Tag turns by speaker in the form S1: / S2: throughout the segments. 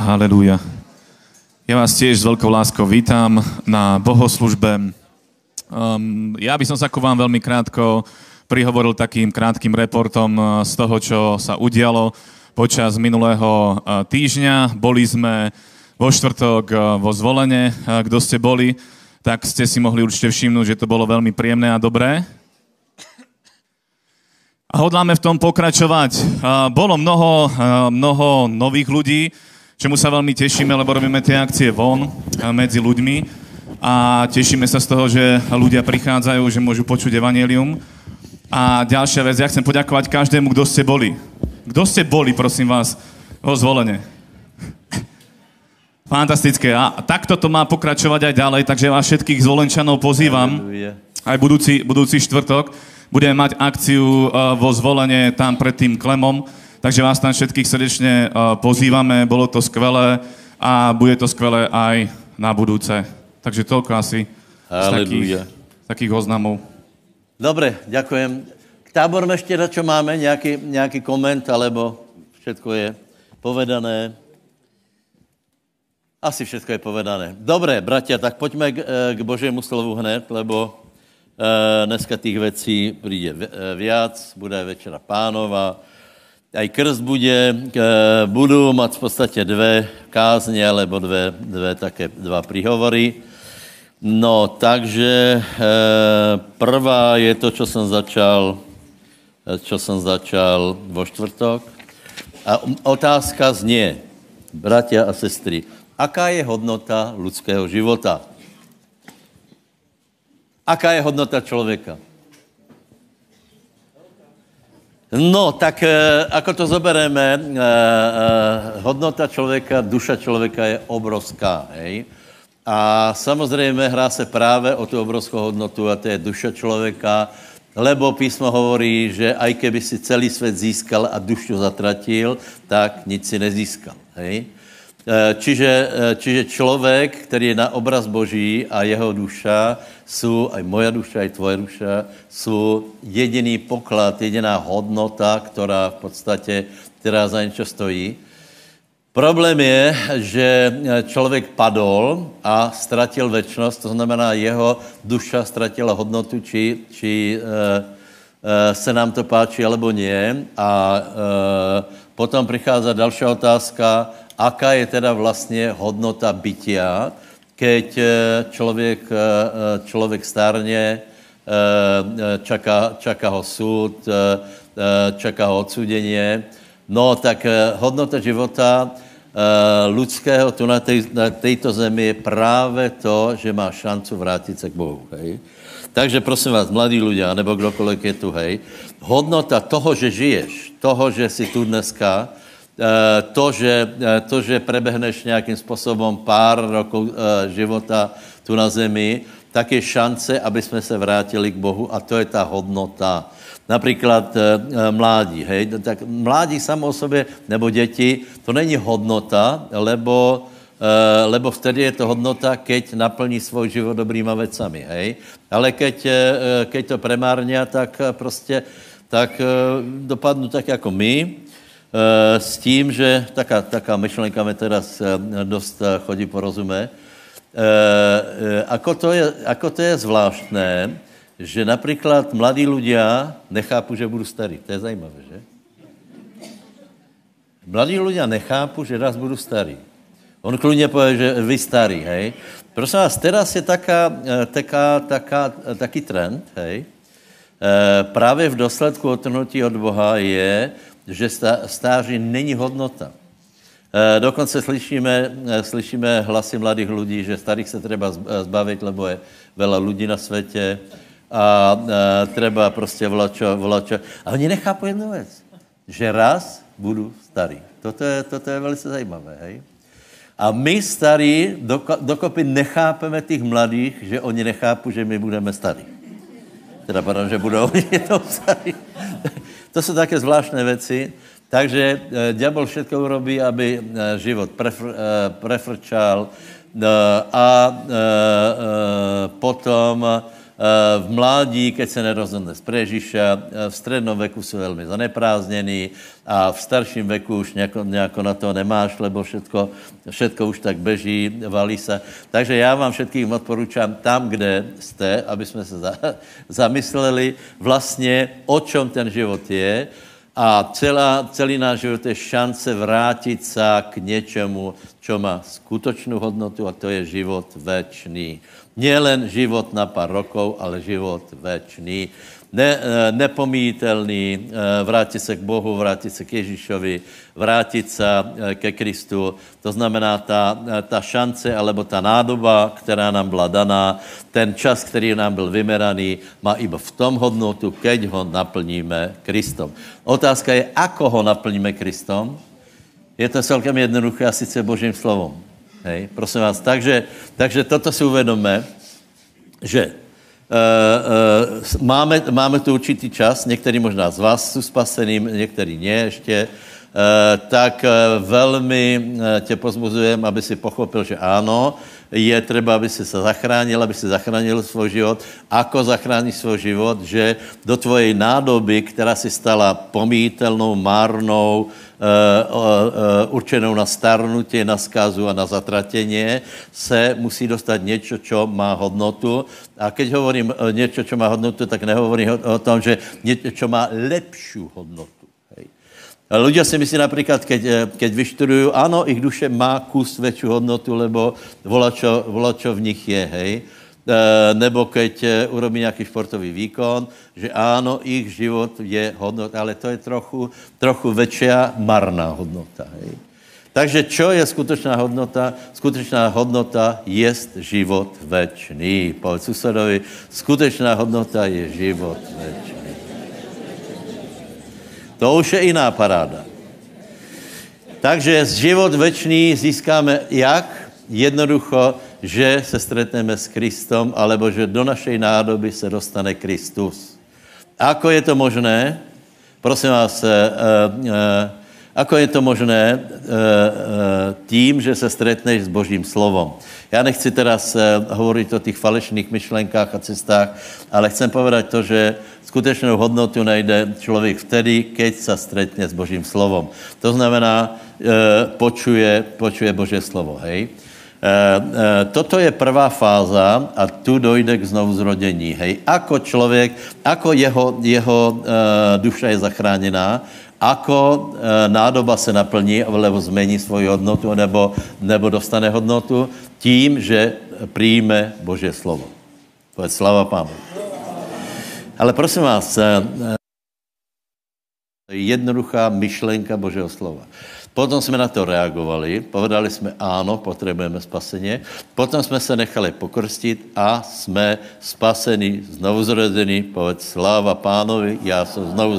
S1: Halelúja. Ja vás tiež s veľkou láskou vítam na bohoslužbe. Um, ja by som sa ku vám veľmi krátko prihovoril takým krátkým reportom uh, z toho, čo sa udialo počas minulého uh, týždňa. Boli sme vo štvrtok uh, vo zvolenie. Kto ste boli, tak ste si mohli určite všimnúť, že to bolo veľmi príjemné a dobré. A hodláme v tom pokračovať. Bolo mnoho, mnoho nových ľudí, čemu sa veľmi tešíme, lebo robíme tie akcie von medzi ľuďmi a tešíme sa z toho, že ľudia prichádzajú, že môžu počuť evanelium. A ďalšia vec, ja chcem poďakovať každému, kto ste boli. Kto ste boli, prosím vás, o zvolenie. Fantastické. A takto to má pokračovať aj ďalej, takže vás všetkých zvolenčanov pozývam aj budúci, budúci štvrtok budeme mať akciu uh, vo zvolenie tam pred tým klemom, takže vás tam všetkých srdečne uh, pozývame, bolo to skvelé a bude to skvelé aj na budúce. Takže toľko asi z takých, takých oznamov.
S2: Dobre, ďakujem. K táborom ešte na čo máme? Nejaký, nejaký koment, alebo všetko je povedané? Asi všetko je povedané. Dobre, bratia, tak poďme k, e, k Božiemu slovu hned, lebo Eh, dneska těch věcí přijde eh, viac, bude večera pánova, aj krst bude, eh, budu mať v podstatě dve kázně, alebo dve, dve také dva príhovory. No, takže prvá je to, čo jsem začal, čo jsem začal vo štvrtok. A otázka znie, bratia a sestry, aká je hodnota lidského života? Aká je hodnota člověka? No, tak e, ako to zobereme, e, e, hodnota člověka, duša člověka je obrovská, hej? A samozřejmě hrá se právě o tu obrovskou hodnotu a to je duša člověka, lebo písmo hovorí, že aj keby si celý svět získal a dušu zatratil, tak nic si nezískal, hej? Eh, čiže, eh, čiže člověk, který je na obraz Boží a jeho duša jsou, aj moja duša, aj tvoje duša, jsou jediný poklad, jediná hodnota, která v podstatě, která za něco stojí. Problém je, že eh, člověk padol a ztratil večnost, to znamená, jeho duša ztratila hodnotu, či, či e, e, se nám to páči, alebo nie. A e, potom přichází další otázka, aká je teda vlastně hodnota bytia, keď eh, člověk, eh, eh, člověk stárně, čaká, čaká ho súd, čaká ho odsúdenie. No tak hodnota života lidského tu na, tej, na tejto zemi je právě to, že má šancu vrátit se k Bohu. Hej? Takže prosím vás, mladí ľudia, nebo kdokoliv je tu, hej, hodnota toho, že žiješ, toho, že si tu dneska, Eh, to, že, eh, to, že prebehneš nějakým způsobem pár rokov eh, života tu na zemi, tak je šance, aby jsme se vrátili k Bohu a to je ta hodnota. Například mládí, hej, tak mládí samo o sobě, nebo děti, to není hodnota, lebo, lebo vtedy je to hodnota, keď naplní svůj život dobrýma vecami, hej. Ale keď, keď to premárnia, tak prostě, tak dopadnu tak jako my, Eh, s tím, že taká, taká myšlenka mi eh, dost eh, chodí po rozume, ako to, je, ako to je zvláštné, že například mladí ľudia nechápu, že budu starý. To je zajímavé, že? Mladí ľudia nechápu, že raz budu starý. On kludně pově, že vy starý, hej. Prosím vás, teraz je taká, taká, taká, taký trend, hej. Právě v důsledku otrhnutí od Boha je, že stáří není hodnota. E, dokonce slyšíme, e, slyšíme hlasy mladých lidí, že starých se třeba zbavit, lebo je veľa lidí na světě a e, treba prostě vlačo, vlačo. A oni nechápu jednu věc, že raz budu starý. Toto je, toto je velice zajímavé, hej? A my starí doko, dokopy nechápeme těch mladých, že oni nechápu, že my budeme starí. Teda pardon, že budou oni starí. To jsou také zvláštné věci. Takže e, ďábel všetko urobí, aby e, život prefr, e, prefrčal e, a e, e, potom v mládí, keď se nerozhodne z Prežiša, v střednom veku jsou velmi zaneprázdněný a v starším veku už nějako, nějako na to nemáš, lebo všetko, všetko už tak beží, valí se. Takže já vám všetkým odporučám tam, kde jste, aby jsme se za, zamysleli vlastně, o čem ten život je, a celá, celý náš život je šance vrátit se k něčemu, čo má skutočnou hodnotu a to je život večný. Nielen život na pár rokov, ale život večný. Ne, eh, nepomítelný, eh, vrátit se k Bohu, vrátit se k Ježíšovi, vrátit se eh, ke Kristu. To znamená, ta, ta šance, alebo ta nádoba, která nám byla daná, ten čas, který nám byl vymeraný, má iba v tom hodnotu, keď ho naplníme Kristom. Otázka je, ako ho naplníme Kristom? Je to celkem jednoduché a sice Božím slovom. Hej, prosím vás. Takže, takže toto si uvědomme, že Uh, uh, máme, máme tu určitý čas, některý možná z vás jsou spasený, některý ne ještě, uh, tak velmi tě pozbuzujem, aby si pochopil, že ano, je třeba, aby si se zachránil, aby si zachránil svůj život. Ako zachránit svůj život? Že do tvojej nádoby, která si stala pomítelnou, márnou, Eh, eh, určenou na starnutí, na skazu a na zatratění, se musí dostat něco, co má hodnotu. A keď hovorím eh, něco, co má hodnotu, tak nehovorím o tom, že něco, co má lepší hodnotu. Ľudia si myslí například, keď, keď vyštudují, ano, ich duše má kus větší hodnotu, lebo volačo, volačo v nich je, hej. Eh, nebo keď eh, urobí nějaký športový výkon, že ano, ich život je hodnota, ale to je trochu, trochu větší marná hodnota. Hej. Takže čo je skutečná hodnota? Skutečná hodnota je život večný. Povedz susedovi, skutečná hodnota je život večný. To už je jiná paráda. Takže život večný získáme jak? Jednoducho že se stretneme s Kristom, alebo že do našej nádoby se dostane Kristus. Ako je to možné? Prosím vás, e, e, ako je to možné e, e, tím, že se stretneš s Božím slovom? Já nechci teraz e, hovorit o těch falešných myšlenkách a cestách, ale chcem povedať to, že skutečnou hodnotu najde člověk vtedy, keď se stretne s Božím slovom. To znamená, počuje, počuje Boží slovo, hej? Eh, eh, toto je prvá fáza a tu dojde k znovu zrodění. Hej, ako člověk, ako jeho, jeho duša je zachráněná, ako uh, nádoba se naplní, nebo změní svoji hodnotu, nebo, nebo dostane hodnotu, tím, že přijme Boží slovo. To je slava Pánu. Ale prosím vás, uh, jednoduchá myšlenka Božího slova. Potom jsme na to reagovali, povedali jsme ano, potřebujeme spaseně. Potom jsme se nechali pokrstit a jsme spaseni, znovu zrodení, povedz sláva pánovi, já jsem znovu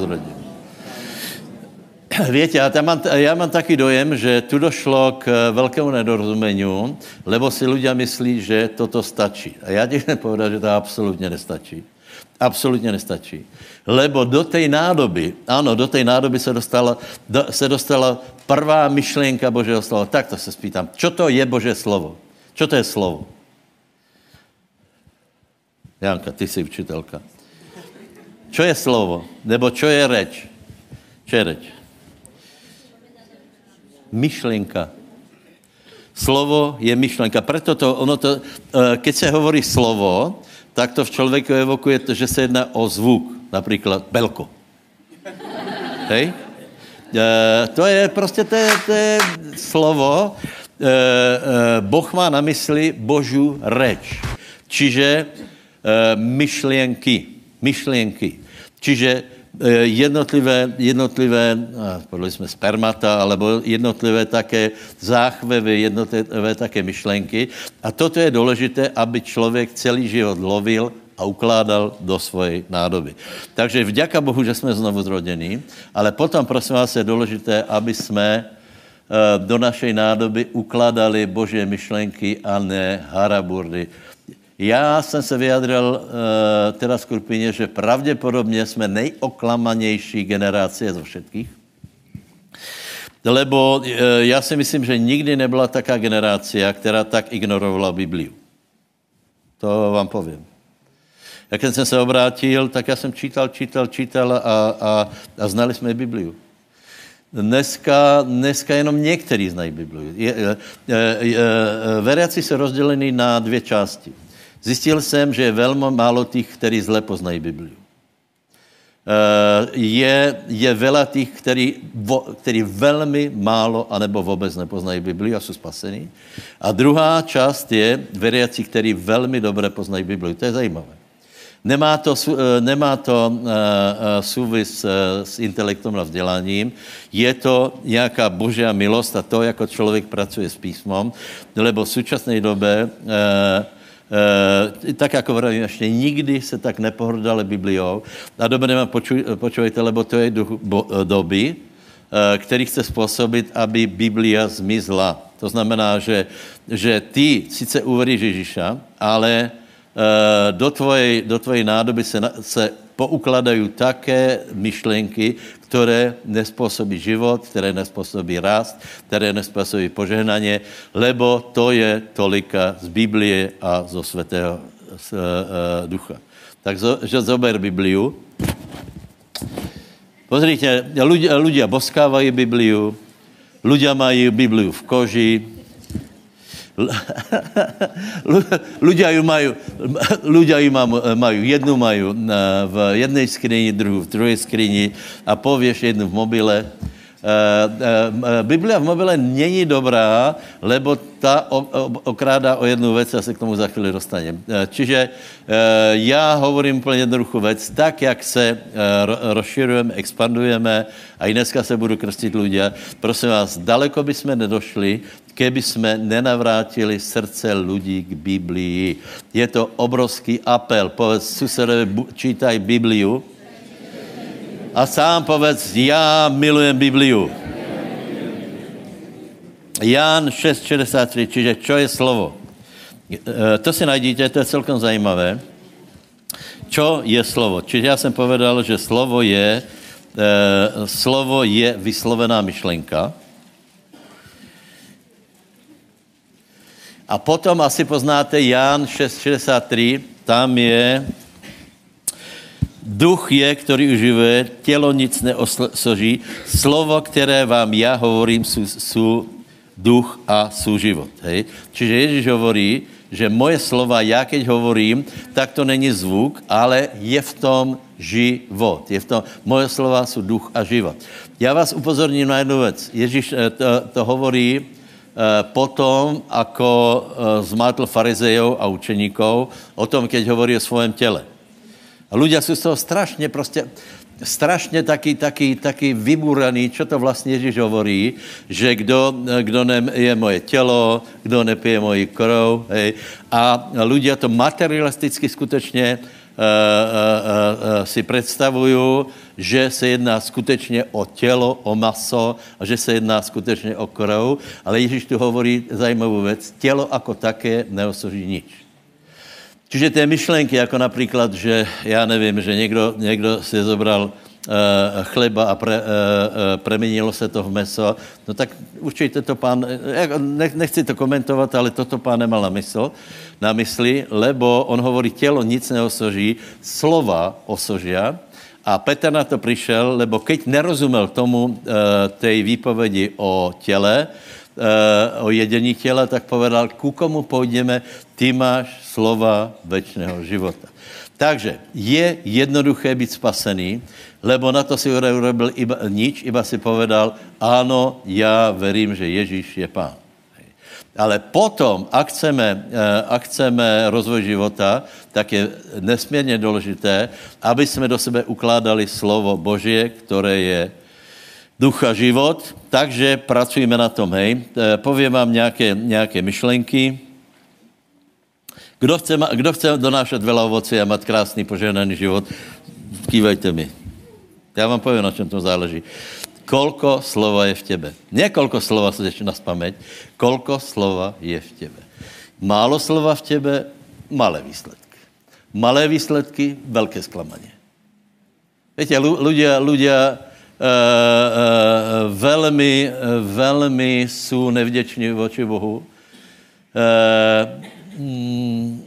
S2: Víte, já mám, já mám taky dojem, že tu došlo k velkému nedorozumení, lebo si lidé myslí, že toto stačí. A já ti povedal, že to absolutně nestačí. Absolutně nestačí. Lebo do té nádoby, ano, do té nádoby se dostala, do, se dostala prvá myšlenka Božího slova. Tak to se spýtám. Čo to je Boží slovo? Čo to je slovo? Janka, ty jsi učitelka. Čo je slovo? Nebo čo je reč? Čo je reč? Myšlenka. Slovo je myšlenka. Preto to, ono to, eh, keď se hovorí slovo, tak to v člověku evokuje to, že se jedná o zvuk, například belko. Hej? E, to je prostě to je, to je slovo, e, e, Boh má na mysli Božu reč. Čiže e, myšlienky. Myšlienky. Čiže jednotlivé, jednotlivé, podle jsme spermata, alebo jednotlivé také záchvevy, jednotlivé také myšlenky. A toto je důležité, aby člověk celý život lovil a ukládal do svojej nádoby. Takže vďaka Bohu, že jsme znovu zrodení, ale potom, prosím vás, je důležité, aby jsme eh, do našej nádoby ukládali Boží myšlenky a ne haraburdy. Já jsem se vyjadřil uh, teda skupině, že pravděpodobně jsme nejoklamanější generace zo všetkých. Lebo uh, já si myslím, že nikdy nebyla taká generácia, která tak ignorovala Bibliu. To vám povím. Když jsem se obrátil, tak já jsem čítal, čítal, čítal a, a, a znali jsme Bibliu. Dneska, dneska jenom někteří znají Bibliu. Je, je, je, veriaci jsou rozděleni na dvě části. Zjistil jsem, že je velmi málo těch, kteří zle poznají Bibliu. Je, je vela těch, který, který velmi málo anebo vůbec nepoznají Bibliu a jsou spasení. A druhá část je veriaci, který velmi dobře poznají Bibliu. To je zajímavé. Nemá to, eh, nemá to uh, souvis s intelektem a vzděláním. Je to nějaká božá milost a to, jako člověk pracuje s písmom, lebo v současné době Uh, tak jako vravím, ještě nikdy se tak nepohrdali Bibliou. A dobře počuj, počujete, lebo to je duch bo, doby, uh, který chce způsobit, aby Biblia zmizla. To znamená, že, že ty sice uveríš Ježíša, ale Eh, do tvojej, do tvojej nádoby se, se poukladají také myšlenky, které nespůsobí život, které nespůsobí rást, které nespůsobí požehnaně, lebo to je tolika z Biblie a zo svatého z, uh, ducha. Takže zober Bibliu. Pozrite, ľudia, ľudia boskávají Bibliu, ľudia mají Bibliu v koži, ľudia ju majú, ľudia ju majú, jednu majú v jednej skrini, druhou v druhé skrini a pověš jednu v mobile. Eh, eh, Biblia v mobile není dobrá, lebo ta okrádá o jednu věc a se k tomu za chvíli dostanem. Eh, čiže já hovorím úplně jednoduchou věc, tak, jak se rozširujeme, expandujeme a i dneska se budu krstit ľudia, prosím vás, daleko by jsme nedošli, keby jsme nenavrátili srdce lidí k Biblii. Je to obrovský apel. Povedz susedovi, čítaj Bibliu. A sám povedz, já milujem Bibliu. Jan 6.63, čiže čo je slovo? E, to si najdíte, to je celkem zajímavé. Čo je slovo? Čiže já jsem povedal, že slovo je, e, slovo je vyslovená myšlenka. A potom asi poznáte Jan 6.63, tam je Duch je, který uživuje, tělo nic neosoží. Slovo, které vám já hovorím, jsou, jsou duch a jsou život. Hej? Čiže Ježíš hovorí, že moje slova, já keď hovorím, tak to není zvuk, ale je v tom život. Je v tom, moje slova jsou duch a život. Já vás upozorním na jednu věc. Ježíš eh, to, to hovorí Eh, potom, ako eh, zmátl farizejov a učeníkov o tom, keď hovorí o svém těle. A ľudia jsou z toho strašně prostě, strašně taky, taky, taky vybúraný, čo to vlastně Ježíš hovorí, že kdo, kdo je moje tělo, kdo nepije moji krv, hej, a ľudia to materialisticky skutečně uh, uh, uh, si představují, že se jedná skutečně o tělo, o maso a že se jedná skutečně o krv, ale Ježíš tu hovorí zajímavou věc, tělo jako také neosoží nič. Čiže ty myšlenky, jako například, že já nevím, že někdo, někdo si zobral uh, chleba a pre, uh, uh, preměnilo se to v meso, no tak určitě to pán, nechci to komentovat, ale toto pán nemal na mysl, na mysli, lebo on hovorí, tělo nic neosoží, slova osožia, a Petr na to přišel, lebo keď nerozumel tomu uh, tej výpovedi o těle, uh, o jedení těla, tak povedal, ku komu půjdeme, ty máš slova večného života. Takže je jednoduché být spasený, lebo na to si urobil iba, nič, iba si povedal, ano, já verím, že Ježíš je pán. Ale potom, ak chceme, eh, ak chceme rozvoj života, tak je nesmírně důležité, aby jsme do sebe ukládali slovo Božie, které je ducha život, takže pracujeme na tom, hej. Eh, povím vám nějaké, nějaké myšlenky. Kdo chce, kdo chce donášet veľa ovoci a mít krásný požehnaný život, kývejte mi. Já vám povím, na čem to záleží kolko slova je v tebe. Ne kolko slova se na spaměť, kolko slova je v tebe. Málo slova v tebe, malé výsledky. Malé výsledky, velké zklamaně. Víte, ľudia, ľudia uh, uh, velmi, uh, velmi jsou nevděční voči Bohu. Uh, mm,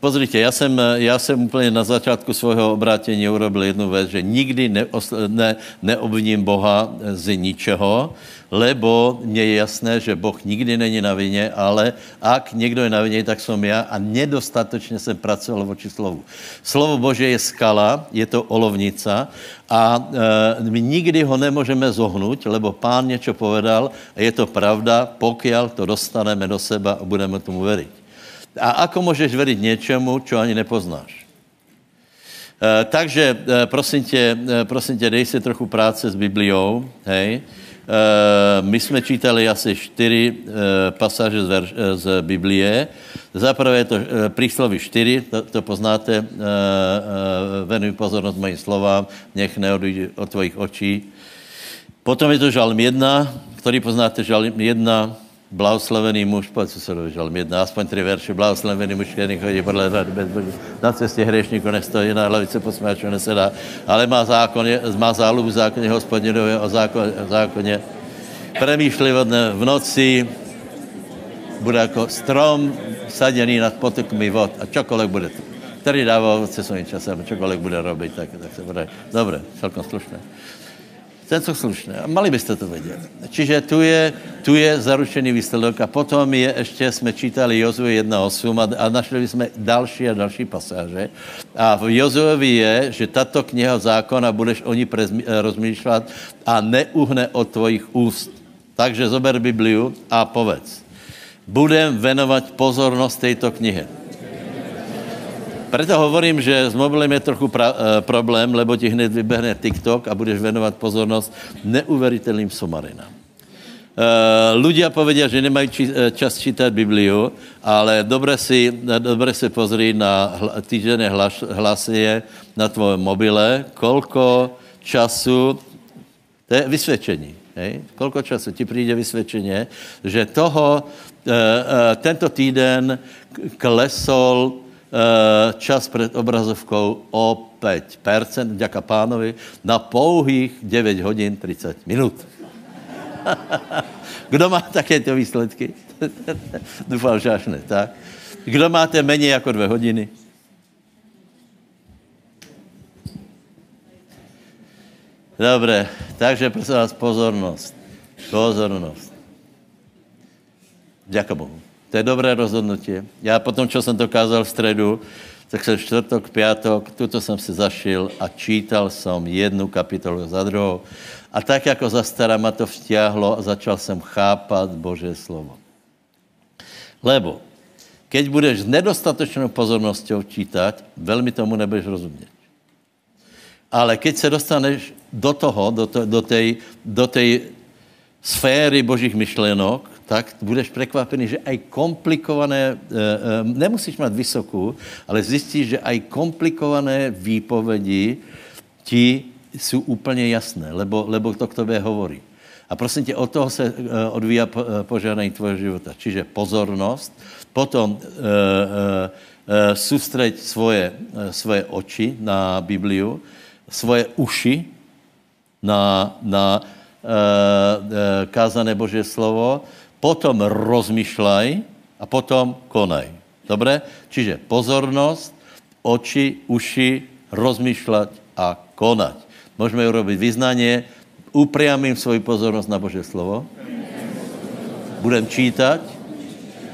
S2: pozrite, já jsem, já jsem úplně na začátku svého obrátění urobil jednu věc, že nikdy ne, ne, neobviním Boha z ničeho, lebo mně je jasné, že Boh nikdy není na vině, ale ak někdo je na vině, tak jsem já a nedostatečně jsem pracoval voči slovu. Slovo Bože je skala, je to olovnica a e, my nikdy ho nemůžeme zohnout, lebo pán něco povedal a je to pravda, pokud to dostaneme do seba a budeme tomu věřit. A ako můžeš věřit něčemu, čo ani nepoznáš? E, takže e, prosím tě, e, prosím tě, dej si trochu práce s Bibliou, hej. E, my jsme čítali asi čtyři e, pasáže z, verš, e, z Biblie. Zaprvé je to e, přísloví čtyři, to, to poznáte, e, e, venuj pozornost mojim slovám, nech neodjde od tvojich očí. Potom je to žalm jedna, který poznáte, žalm jedna, Blahoslavený muž, pojď se žalm jedna, aspoň tři verše, blahoslavený muž, který chodí podle rady bez boží. Na cestě hřešníku nestojí, na hlavice posměvačů nesedá, ale má, zákon, má zálubu v zákoně hospodinově o zákoně, zákoně. Přemýšlí v noci, bude jako strom saděný nad potokmi vod a čokoliv bude to. Který dává ovoce svým časem, čokoliv bude robit, tak, tak se bude. Dobře, celkom slušné. Ten co slušné. Mali byste to vědět. Čiže tu je, tu je zaručený výsledek a potom je ještě, jsme čítali Jozue 1.8 a, a našli jsme další a další pasáže. A v Jozuevi je, že tato kniha zákona budeš o ní rozmýšlet a neuhne od tvojich úst. Takže zober Bibliu a povedz. Budem venovat pozornost této knihe. Proto hovorím, že s mobilem je trochu pra, e, problém, lebo ti hned vybehne TikTok a budeš venovat pozornost neuveritelným somarinám. Uh, ľudia povedia, že nemají či, e, čas čítať Bibliu, ale dobre si, dobre si pozri na hla, týždenné hlas, hlasie na tvojom mobile, kolko času, to je vysvědčení, hej? kolko času ti přijde vysvědčení, že toho, uh, uh, tento týden klesol Eh, čas před obrazovkou o 5%, děka pánovi, na pouhých 9 hodin 30 minut. Kdo má takéto výsledky? Doufám, že až ne, tak? Kdo máte méně jako dvě hodiny? Dobré, takže prosím vás pozornost. Pozornost. Děkuji Bohu. To je dobré rozhodnutí. Já potom, co jsem to kázal v středu, tak jsem čtvrtok, pátok, tuto jsem si zašil a čítal jsem jednu kapitolu za druhou. A tak jako za stará ma to vtiahlo a začal jsem chápat Bože slovo. Lebo, keď budeš s nedostatečnou pozorností čítat, velmi tomu nebudeš rozumět. Ale keď se dostaneš do toho, do, to, do, tej, do tej sféry božích myšlenok, tak budeš překvapený, že aj komplikované, eh, eh, nemusíš mít vysokou, ale zjistíš, že aj komplikované výpovedi ti jsou úplně jasné, lebo, lebo to k tobě hovorí. A prosím tě, od toho se eh, odvíja požádání tvojho života. Čiže pozornost, potom soustřeď svoje, svoje oči na Bibliu, svoje uši na, na uh, uh, kázané Boží slovo, potom rozmýšľaj a potom konaj. Dobre? Čiže pozornost, oči, uši, rozmýšľať a konať. Můžeme urobiť vyznanie, upriamím svoji pozornost na Bože slovo, budem čítať,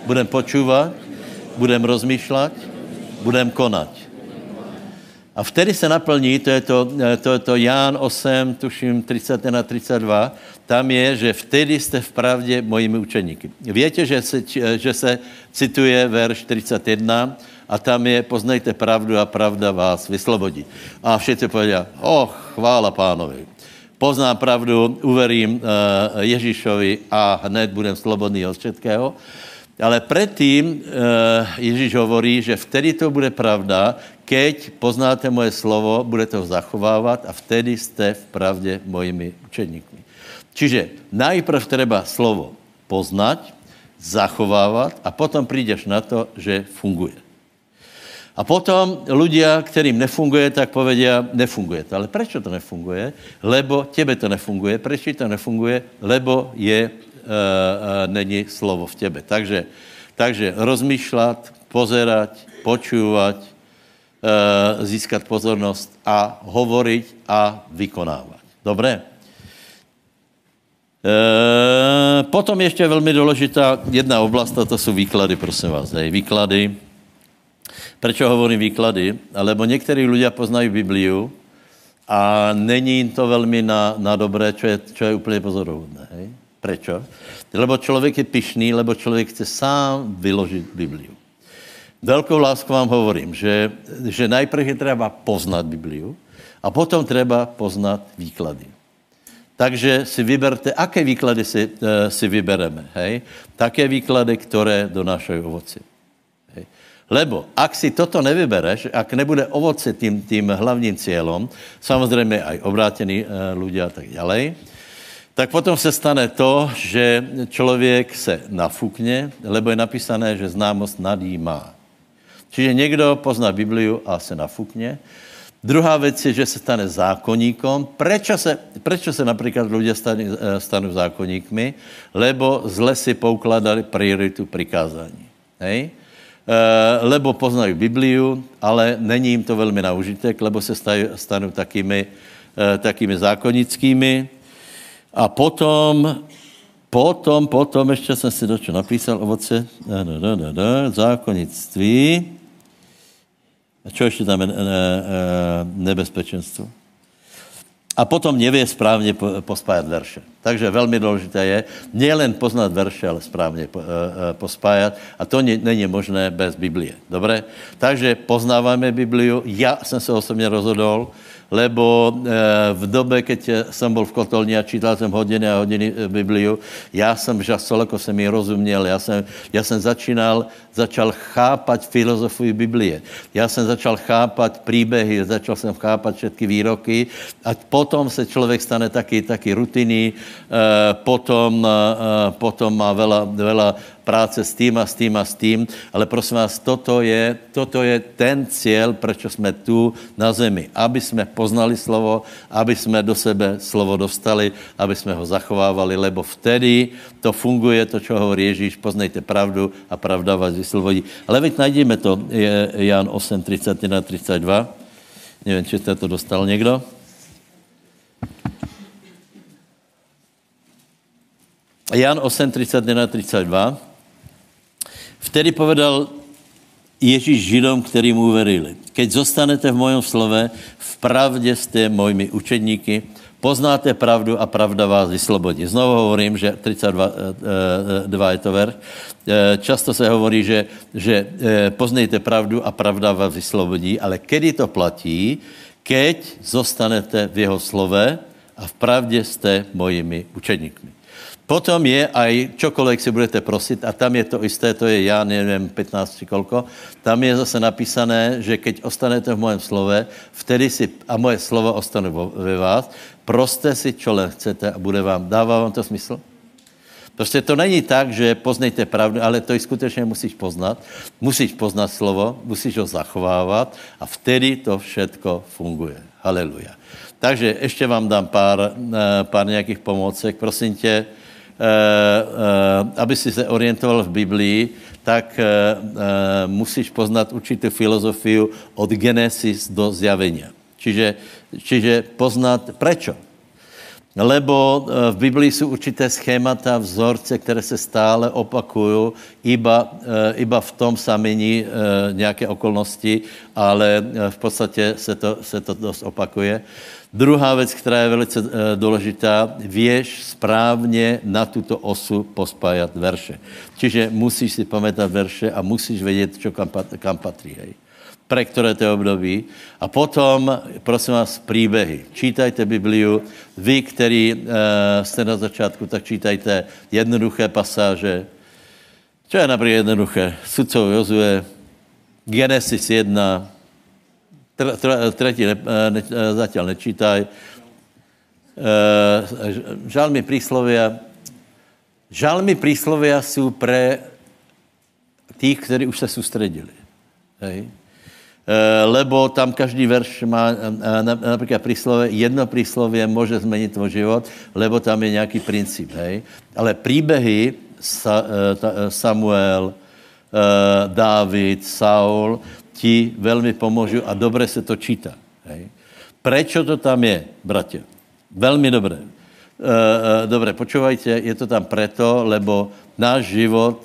S2: budem počúvať, budem rozmýšľať, budem konať. A vtedy se naplní, to je to, to, je to Ján 8, tuším 31 a 32, tam je, že vtedy jste v pravdě mojimi učeníky. Víte, že se, že se cituje verš 41 a tam je, poznejte pravdu a pravda vás vyslobodí. A všichni povedia, oh, chvála pánovi. Poznám pravdu, uverím uh, Ježíšovi a hned budem slobodný od všetkého. Ale předtím uh, Ježíš hovorí, že vtedy to bude pravda, keď poznáte moje slovo, budete ho zachovávat a vtedy jste v pravdě mojimi učeníkmi. Čiže najprv treba slovo poznať, zachovávat a potom přijdeš na to, že funguje. A potom ľudia, kterým nefunguje, tak povedia, nefunguje to. Ale proč to nefunguje? Lebo tebe to nefunguje. Proč to nefunguje? Lebo je, uh, uh, není slovo v tebe. Takže, takže rozmýšlet, pozerať, počúvať, e, získat pozornost a hovoriť a vykonávat. Dobré? E, potom ještě velmi důležitá jedna oblast, a to jsou výklady, prosím vás. Hej. Výklady. Proč hovorím výklady? Lebo někteří lidé poznají Bibliu a není to velmi na, na dobré, čo je, čo je úplně pozoruhodné. Prečo? Lebo člověk je pišný, lebo člověk chce sám vyložit Bibliu. Velkou lásku vám hovorím, že, že najprv je třeba poznat Bibliu a potom třeba poznat výklady. Takže si vyberte, aké výklady si, uh, si vybereme. Hej? Také výklady, které donášají ovoci. Hej? Lebo ak si toto nevybereš, ak nebude ovoce tím, tím hlavním cílem, samozřejmě aj obrátení uh, ľudia a tak dále, tak potom se stane to, že člověk se nafukne, lebo je napísané, že známost nadýmá. Čiže někdo pozná Bibliu a se nafukne. Druhá věc je, že se stane zákonníkom. Prečo se, se například lidé stane, stanou zákonníkmi? Lebo zle si poukladali prioritu prikázání. Hej? E, lebo poznají Bibliu, ale není jim to velmi na užitek, lebo se stanou takými, e, takými zákonnickými. A potom, potom, potom, ještě jsem si dočo napísal ovoce, da, da, da, da, zákonnictví. A čo ještě tam je ne, ne, nebezpečenstvo? A potom nevě správně pospájat verše. Takže velmi důležité je nejen poznat verše, ale správně pospájat. A to není možné bez Biblie. Dobré? Takže poznáváme Bibliu. Já jsem se osobně rozhodol, lebo eh, v době, keď jsem byl v kotolni a čítal jsem hodiny a hodiny eh, Bibliu, já jsem žasol, jako jsem ji rozuměl, já jsem, já jsem začínal, začal chápat filozofii Biblie. Já jsem začal chápat příběhy, začal jsem chápat všetky výroky a potom se člověk stane taky, taky rutiny, eh, potom, potom má vela, vela práce s tím a s tím a s tím, ale prosím vás, toto je, toto je ten cíl, proč jsme tu na zemi. Aby jsme poznali slovo, aby jsme do sebe slovo dostali, aby jsme ho zachovávali, lebo vtedy to funguje, to, čo hovorí Ježíš, poznejte pravdu a pravda vás vyslovodí. Ale veď najdeme to, je Jan 8, 31 32. Nevím, či jste to dostal někdo. Jan 8, 31 32. Vtedy povedal Ježíš Židom, který mu uverili. Keď zostanete v mojom slove, v pravdě jste mojimi učedníky, poznáte pravdu a pravda vás vyslobodí. Znovu hovorím, že 32 2 eh, je to ver. Eh, často se hovorí, že, že eh, poznejte pravdu a pravda vás vyslobodí, ale kedy to platí? Keď zostanete v jeho slove a v pravdě jste mojimi učedníkmi. Potom je aj čokoliv si budete prosit, a tam je to isté, to je já nevím, 15 či kolko, tam je zase napísané, že keď ostanete v mojem slove, vtedy si, a moje slovo ostane ve vás, proste si, čo len chcete a bude vám, dává vám to smysl? Prostě to není tak, že poznejte pravdu, ale to i skutečně musíš poznat. Musíš poznat slovo, musíš ho zachovávat a vtedy to všetko funguje. Haleluja. Takže ještě vám dám pár, eh, pár nějakých pomocek. Prosím tě, aby si se orientoval v Biblii, tak eh, musíš poznat určitou filozofii od Genesis do zjavenia. Čiže, čiže poznat prečo. Lebo v Biblii jsou určité schémata, vzorce, které se stále opakují, iba, iba v tom samení nějaké okolnosti, ale v podstatě se to, se to dost opakuje. Druhá věc, která je velice důležitá, věž správně na tuto osu pospájat verše. Čiže musíš si pamätať verše a musíš vědět, čo kam, kam patří. Hej. Pre které to období. A potom, prosím vás, příběhy. Čítajte Bibliu. Vy, který uh, jste na začátku, tak čítajte jednoduché pasáže. Čo je například jednoduché? Sudcov Jozue, Genesis 1, Tretí ne, ne, zatím nečítaj. Žalmy príslovia. Žalmy príslovia jsou pre tých, kteří už se soustředili. Hej. Lebo tam každý verš má například príslove, jedno príslovie může změnit tvoj život, lebo tam je nějaký princip. Hej. Ale příběhy Samuel, Dávid, Saul, ti veľmi pomôžu a dobre se to číta. Hej. Prečo to tam je, bratia? Veľmi dobré. Dobre, počúvajte, je to tam preto, lebo náš život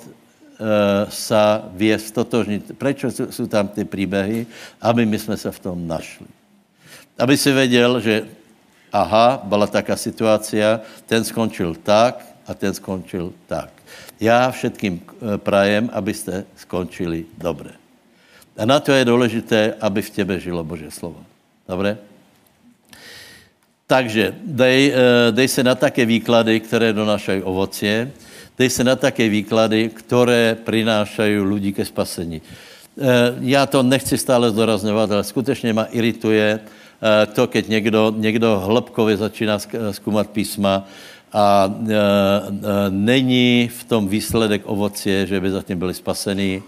S2: sa vie stotožniť. Prečo sú, sú tam ty príbehy? Aby my sme sa v tom našli. Aby si vedel, že aha, byla taká situácia, ten skončil tak a ten skončil tak. Já všetkým prajem, abyste skončili dobře. A na to je důležité, aby v těbe žilo Bože slovo. Dobre? Takže dej, eh, dej se na také výklady, které donášají ovocie, dej se na také výklady, které prinášají lidi ke spasení. Eh, já to nechci stále zdorazňovat, ale skutečně ma irituje eh, to, keď někdo, někdo hĺbkově začíná zkoumat písma a není v tom výsledek ovocie, že by zatím byli spasení.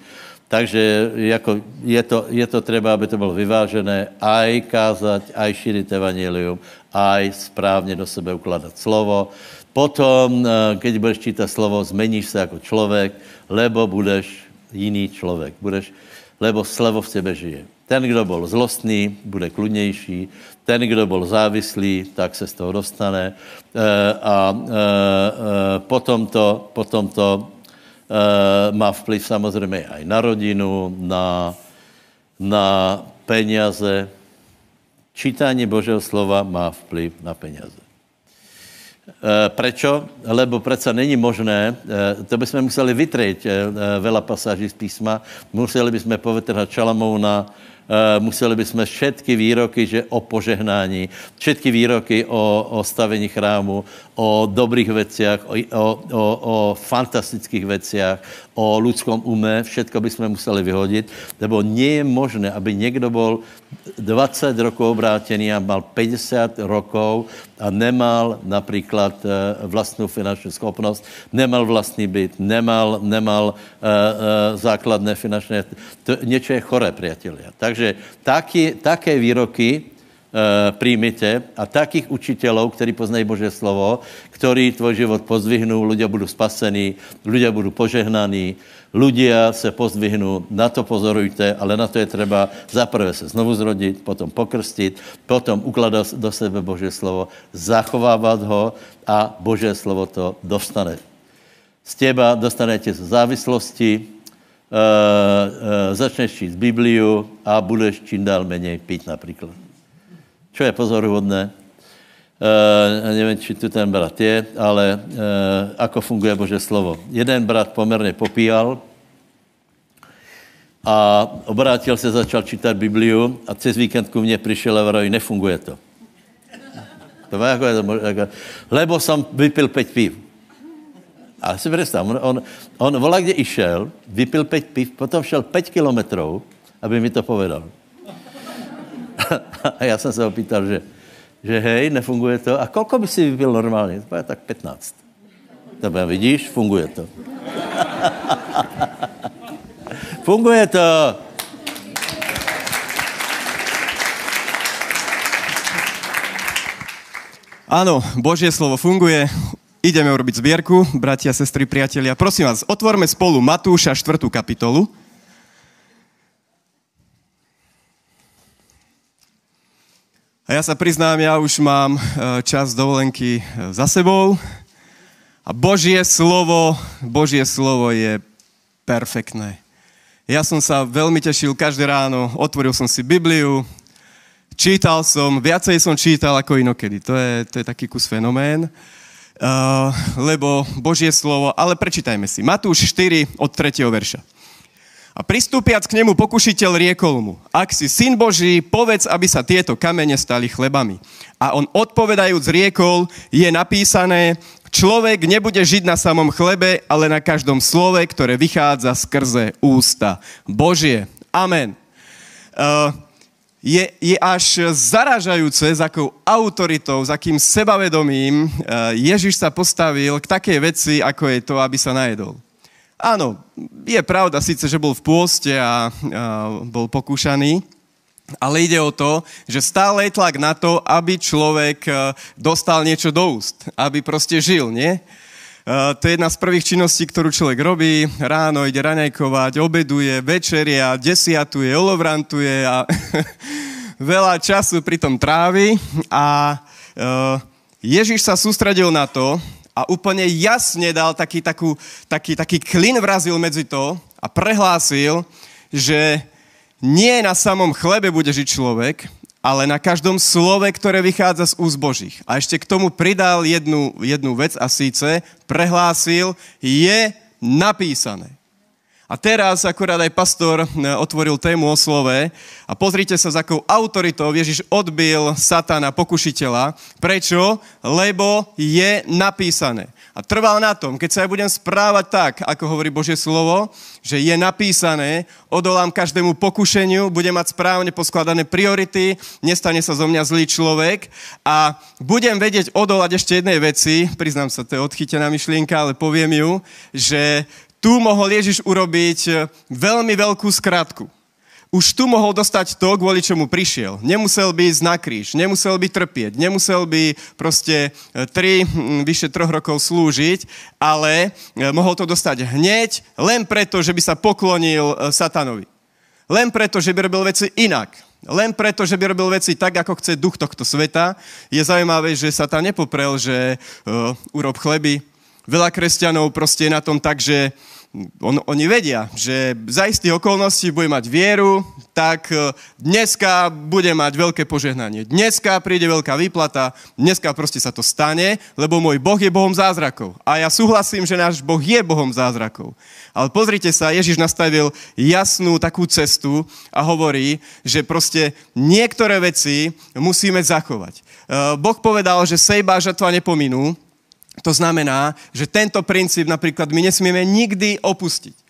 S2: Takže jako je, to, je to třeba, aby to bylo vyvážené, aj kázat, aj šířit evangelium, aj správně do sebe ukládat slovo. Potom, eh, keď budeš čítat slovo, zmeníš se jako člověk, lebo budeš jiný člověk. Budeš, lebo slovo v tebe žije. Ten, kdo byl zlostný, bude kludnější. Ten, kdo byl závislý, tak se z toho dostane. E, a e, e, potom to, potom to e, má vplyv samozřejmě aj na rodinu, na, na peniaze, Čítání Božího slova má vplyv na peněze. E, prečo? Lebo přece není možné, e, to bychom museli vytrejť e, vela pasáží z písma, museli bychom povytrhat Čalamouna, Eh, museli bychom všetky výroky že o požehnání, všetky výroky o, o stavení chrámu, o dobrých veciach, o, o, o, o fantastických veciach, o ľudskom ume, všetko bychom museli vyhodit, lebo nie je možné, aby někdo byl 20 rokov obrátený a mal 50 rokov a nemal například eh, vlastnou finanční schopnost, nemal vlastní byt, nemal, nemal uh, uh, základné finančné... To, něče je choré, priatelia. Takže taky, také výroky príjmite a takých učitelů, kteří poznají Bože slovo, který tvoj život pozvihnou, ľudia budou spasení, ľudia budou požehnaní, ľudia se pozdvihnou, na to pozorujte, ale na to je třeba zaprvé se znovu zrodit, potom pokrstit, potom ukládat do sebe Bože slovo, zachovávat ho a Bože slovo to dostane. Z těba dostanete z závislosti, uh, uh, začneš číst Bibliu a budeš čím dál méně pít například. Čo je pozoruhodné? Uh, nevím, či tu ten brat je, ale uh, ako funguje Bože slovo. Jeden brat poměrně popíjal a obrátil se, začal čítat Bibliu a cez víkend ku mně přišel a vraj, nefunguje to. To má jako, jako, lebo jsem vypil pět piv. A si představ, on, on, on volá, kde išel, vypil pět piv, potom šel pět kilometrů, aby mi to povedal. A já jsem se opýtal, že že hej, nefunguje to. A kolko by si vypil normálně? To je tak 15. Tebe vidíš, funguje to. funguje to.
S3: Áno, Božie slovo funguje. Ideme urobiť zbierku, bratia, sestry, priatelia. Prosím vás, otvorme spolu Matúša 4. kapitolu. A ja sa priznám, ja už mám e, čas dovolenky e, za sebou a Božie slovo, Božie slovo je perfektné. Ja som sa veľmi tešil každé ráno, otvoril som si Bibliu, čítal som, viacej som čítal ako inokedy. To je, to je taký kus fenomén. Uh, lebo Božie slovo, ale prečítajme si. Matúš 4 od 3. verša. A pristúpiac k nemu pokušiteľ riekol mu, ak si syn Boží, povedz, aby sa tieto kamene stali chlebami. A on odpovedajúc riekol, je napísané, človek nebude žiť na samom chlebe, ale na každom slove, ktoré vychádza skrze ústa Božie. Amen. Uh, je, je až zaražajúce, s akou autoritou, s akým sebavedomím uh, Ježiš sa postavil k takej veci, ako je to, aby sa najedol. Áno, je pravda síce, že bol v pôste a, a bol pokúšaný, ale ide o to, že stále je tlak na to, aby človek e, dostal niečo do úst, aby proste žil, nie? to je jedna z prvých činností, ktorú človek robí. Ráno ide raňajkovať, obeduje, večeria, desiatuje, olovrantuje a veľa času pri tom trávi. A uh, Ježiš sa sústredil na to a úplne jasne dal taký, takú, taký, taký klin vrazil medzi to a prehlásil, že nie na samom chlebe bude žiť človek, ale na každom slove, ktoré vychádza z úst Božích. A ešte k tomu pridal jednu, jednu vec a síce prehlásil, je napísané. A teraz akurát aj pastor e, otvoril tému o slove a pozrite sa, s akou autoritou Ježiš odbil satana, pokušiteľa. Prečo? Lebo je napísané. A trval na tom, keď sa ja budem správať tak, ako hovorí Božie slovo, že je napísané, odolám každému pokušeniu, budem mať správne poskladané priority, nestane sa zo mňa zlý človek a budem vedieť odolať ešte jednej veci, priznám sa, to je odchytená myšlienka, ale poviem ju, že tu mohol Ježiš urobiť e, veľmi veľkú skratku. Už tu mohol dostať to, kvôli čomu prišiel. Nemusel by ísť na kríž, nemusel by trpieť, nemusel by proste e, tri, vyše troch rokov slúžiť, ale e, mohol to dostať hneď, len preto, že by sa poklonil satanovi. Len preto, že by robil veci inak. Len preto, že by robil veci tak, ako chce duch tohto sveta. Je zaujímavé, že sa tam nepoprel, že uh, urob chleby. Veľa kresťanov proste je na tom tak, že on, oni vedia, že za istých okolností bude mať vieru, tak e, dneska bude mať veľké požehnanie. Dneska príde veľká výplata, dneska proste sa to stane, lebo môj Boh je Bohom zázrakov. A ja súhlasím, že náš Boh je Bohom zázrakov. Ale pozrite sa, Ježiš nastavil jasnú takú cestu a hovorí, že proste niektoré veci musíme zachovať. E, boh povedal, že sejba a žatva nepominú, to znamená, že tento princíp napríklad my nesmieme nikdy opustiť.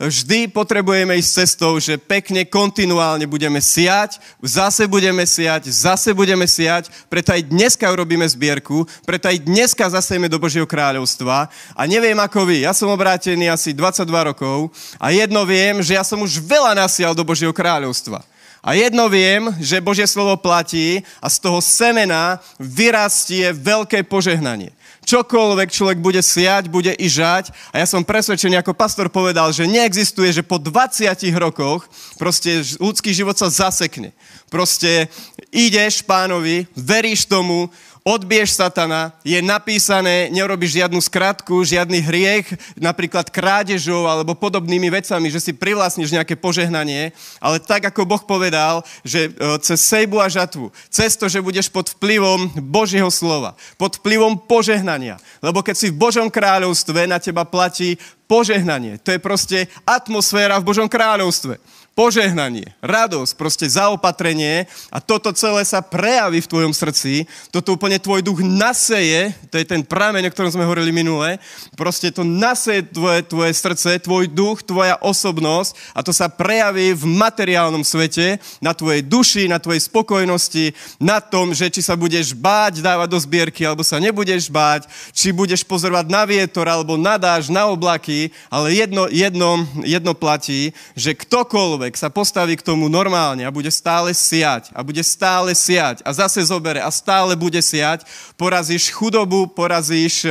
S3: Vždy potrebujeme ísť cestou, že pekne, kontinuálne budeme siať, zase budeme siať, zase budeme siať, preto aj dneska urobíme zbierku, preto aj dneska zasejeme do Božieho kráľovstva. A neviem ako vy, ja som obrátený asi 22 rokov a jedno viem, že ja som už veľa nasial do Božieho kráľovstva. A jedno viem, že Božie slovo platí a z toho semena vyrastie veľké požehnanie čokoľvek človek bude siať, bude i žať. A ja som presvedčený, ako pastor povedal, že neexistuje, že po 20 rokoch proste ľudský život sa zasekne. Proste ideš pánovi, veríš tomu, odbiješ satana, je napísané, nerobíš žiadnu skratku, žiadny hriech, napríklad krádežou alebo podobnými vecami, že si privlastníš nejaké požehnanie, ale tak, ako Boh povedal, že e, cez sejbu a žatvu, cez to, že budeš pod vplyvom Božieho slova, pod vplyvom požehnania, lebo keď si v Božom kráľovstve, na teba platí požehnanie. To je proste atmosféra v Božom kráľovstve požehnanie, radosť, proste zaopatrenie a toto celé sa prejaví v tvojom srdci, toto úplne tvoj duch naseje, to je ten prameň, o ktorom sme hovorili minule, proste to naseje tvoje, tvoje srdce, tvoj duch, tvoja osobnosť a to sa prejaví v materiálnom svete, na tvojej duši, na tvojej spokojnosti, na tom, že či sa budeš báť dávať do zbierky, alebo sa nebudeš báť, či budeš pozorovať na vietor, alebo nadáš na oblaky, ale jedno, jedno, jedno platí, že ktokoľvek ktokoľvek sa postaví k tomu normálne a bude stále siať a bude stále siať a zase zobere a stále bude siať, porazíš chudobu, porazíš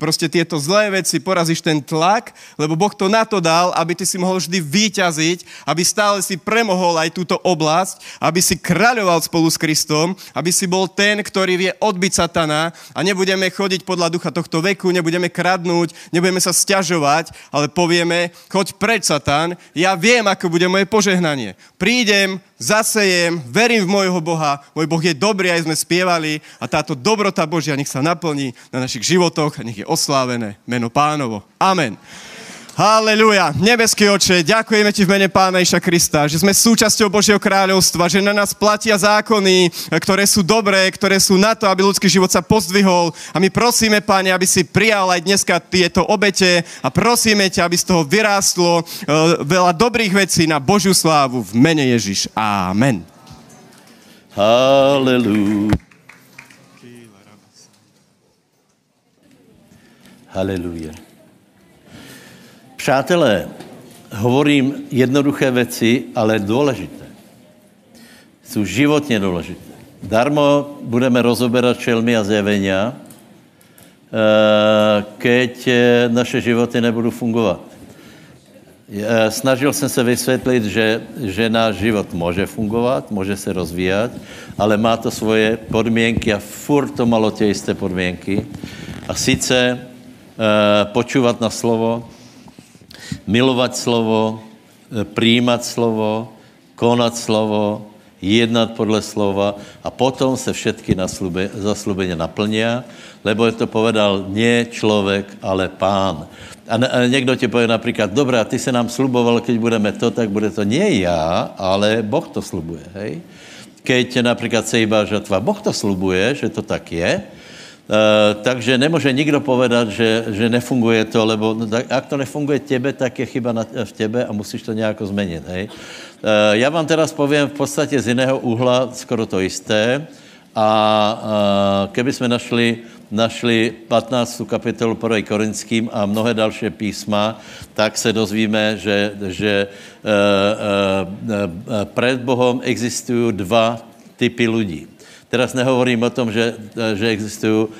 S3: proste tieto zlé veci, porazíš ten tlak, lebo Boh to na to dal, aby ty si mohol vždy výťaziť, aby stále si premohol aj túto oblasť, aby si kráľoval spolu s Kristom, aby si bol ten, ktorý vie odbiť satana a nebudeme chodiť podľa ducha tohto veku, nebudeme kradnúť, nebudeme sa stiažovať, ale povieme, choď preč, Satan, ja viem, ako bude moje požehnanie. Prídem, zasejem, verím v môjho Boha, môj Boh je dobrý, aj sme spievali a táto dobrota Božia nech sa naplní na našich životoch a nech je oslávené meno pánovo. Amen. Haleluja. Nebeský oče, ďakujeme ti v mene Pána Iša Krista, že sme súčasťou Božieho kráľovstva, že na nás platia zákony, ktoré sú dobré, ktoré sú na to, aby ľudský život sa pozdvihol. A my prosíme, Páne, aby si prijal aj dneska tieto obete a prosíme ťa, aby z toho vyrástlo uh, veľa dobrých vecí na Božiu slávu v mene Ježiš. Amen.
S2: Haleluja. Haleluja. Přátelé, hovorím jednoduché věci, ale důležité. Jsou životně důležité. Darmo budeme rozoberat čelmy a zjevenia. keď naše životy nebudou fungovat. Snažil jsem se vysvětlit, že, že náš život může fungovat, může se rozvíjet, ale má to svoje podmínky a furt to malo tě jisté podmínky. A sice počúvat na slovo, milovat slovo, přijímat slovo, konat slovo, jednat podle slova a potom se všetky zaslubeně naplní, lebo je to povedal nie člověk, ale pán. A, ne, a někdo ti pově například, dobrá, ty se nám sluboval, keď budeme to, tak bude to nie já, ale Boh to slubuje, hej? Keď například se iba žatva, Boh to slubuje, že to tak je, Uh, takže nemůže nikdo povedat, že, že nefunguje to, lebo no, tak, ak to nefunguje tebe, tak je chyba na, v tebe a musíš to nějak změnit. Hej? Uh, já vám teraz povím v podstatě z jiného úhla skoro to jisté a uh, keby jsme našli, našli 15. kapitolu 1. Korinským a mnohé další písma, tak se dozvíme, že, že uh, uh, před Bohem existují dva typy lidí. Teraz nehovorím o tom, že, že existují uh,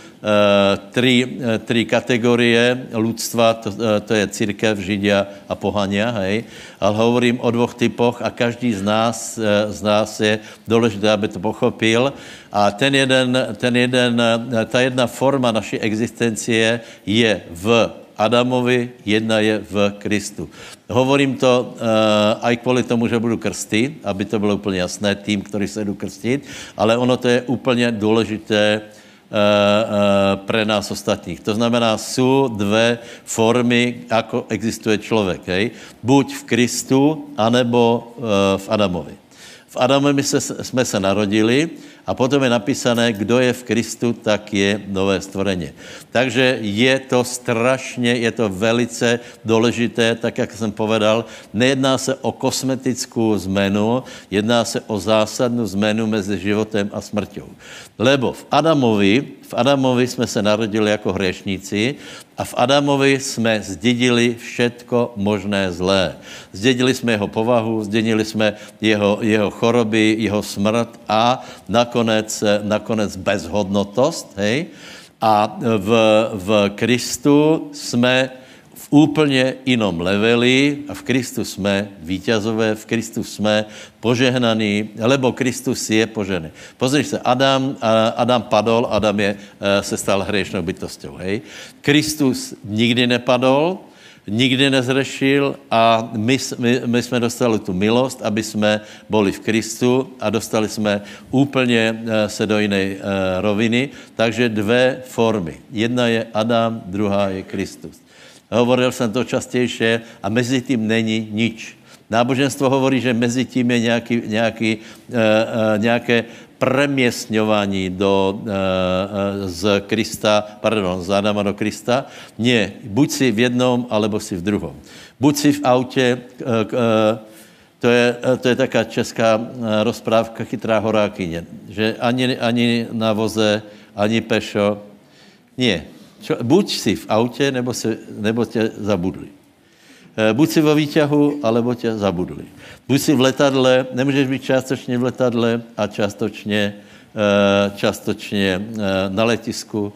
S2: tři, uh, tři kategorie lidstva, to, uh, to je církev, židia a pohania, hej? ale hovorím o dvou typoch a každý z nás, z nás je důležité, aby to pochopil. A ten jeden, ten jeden, ta jedna forma naší existencie je v Adamovi, jedna je v Kristu. Hovorím to uh, aj kvůli tomu, že budu krstit, aby to bylo úplně jasné tým, který se jdu krstit, ale ono to je úplně důležité uh, uh, pre nás ostatních. To znamená, jsou dvě formy, jako existuje člověk. Hej? Buď v Kristu, anebo uh, v Adamovi. V Adamovi se, jsme se narodili, a potom je napísané, kdo je v Kristu, tak je nové stvoreně. Takže je to strašně, je to velice důležité, tak jak jsem povedal, nejedná se o kosmetickou zmenu, jedná se o zásadnou zmenu mezi životem a smrťou. Lebo v Adamovi, v Adamovi jsme se narodili jako hřešníci a v Adamovi jsme zdědili všetko možné zlé. Zdědili jsme jeho povahu, zdědili jsme jeho, jeho choroby, jeho smrt a nakonec, nakonec bezhodnotost. Hej? A v, v Kristu jsme v úplně jinom leveli a v Kristu jsme vítězové, v Kristu jsme požehnaní, lebo Kristus je požený. Pozri se, Adam, Adam padol, Adam je, eh, se stal hřešnou bytostou, hej. Kristus nikdy nepadol, nikdy nezrešil a my, my, my jsme dostali tu milost, aby jsme byli v Kristu a dostali jsme úplně eh, se do jiné eh, roviny. Takže dvě formy. Jedna je Adam, druhá je Kristus. Hovoril jsem to častější a mezi tím není nič. Náboženstvo hovorí, že mezi tím je nějaký, nějaký, uh, nějaké preměstňování do, uh, z Krista, pardon, z Adama do Krista. Ne, buď si v jednom, alebo si v druhom. Buď si v autě, uh, to je, to je taká česká rozprávka chytrá horákyně, že ani, ani na voze, ani pešo, Čo, buď si v autě, nebo, se, nebo tě zabudli. E, buď si vo výťahu, alebo tě zabudli. Buď si v letadle, nemůžeš být částečně v letadle a částečně, e, částečně e, na letisku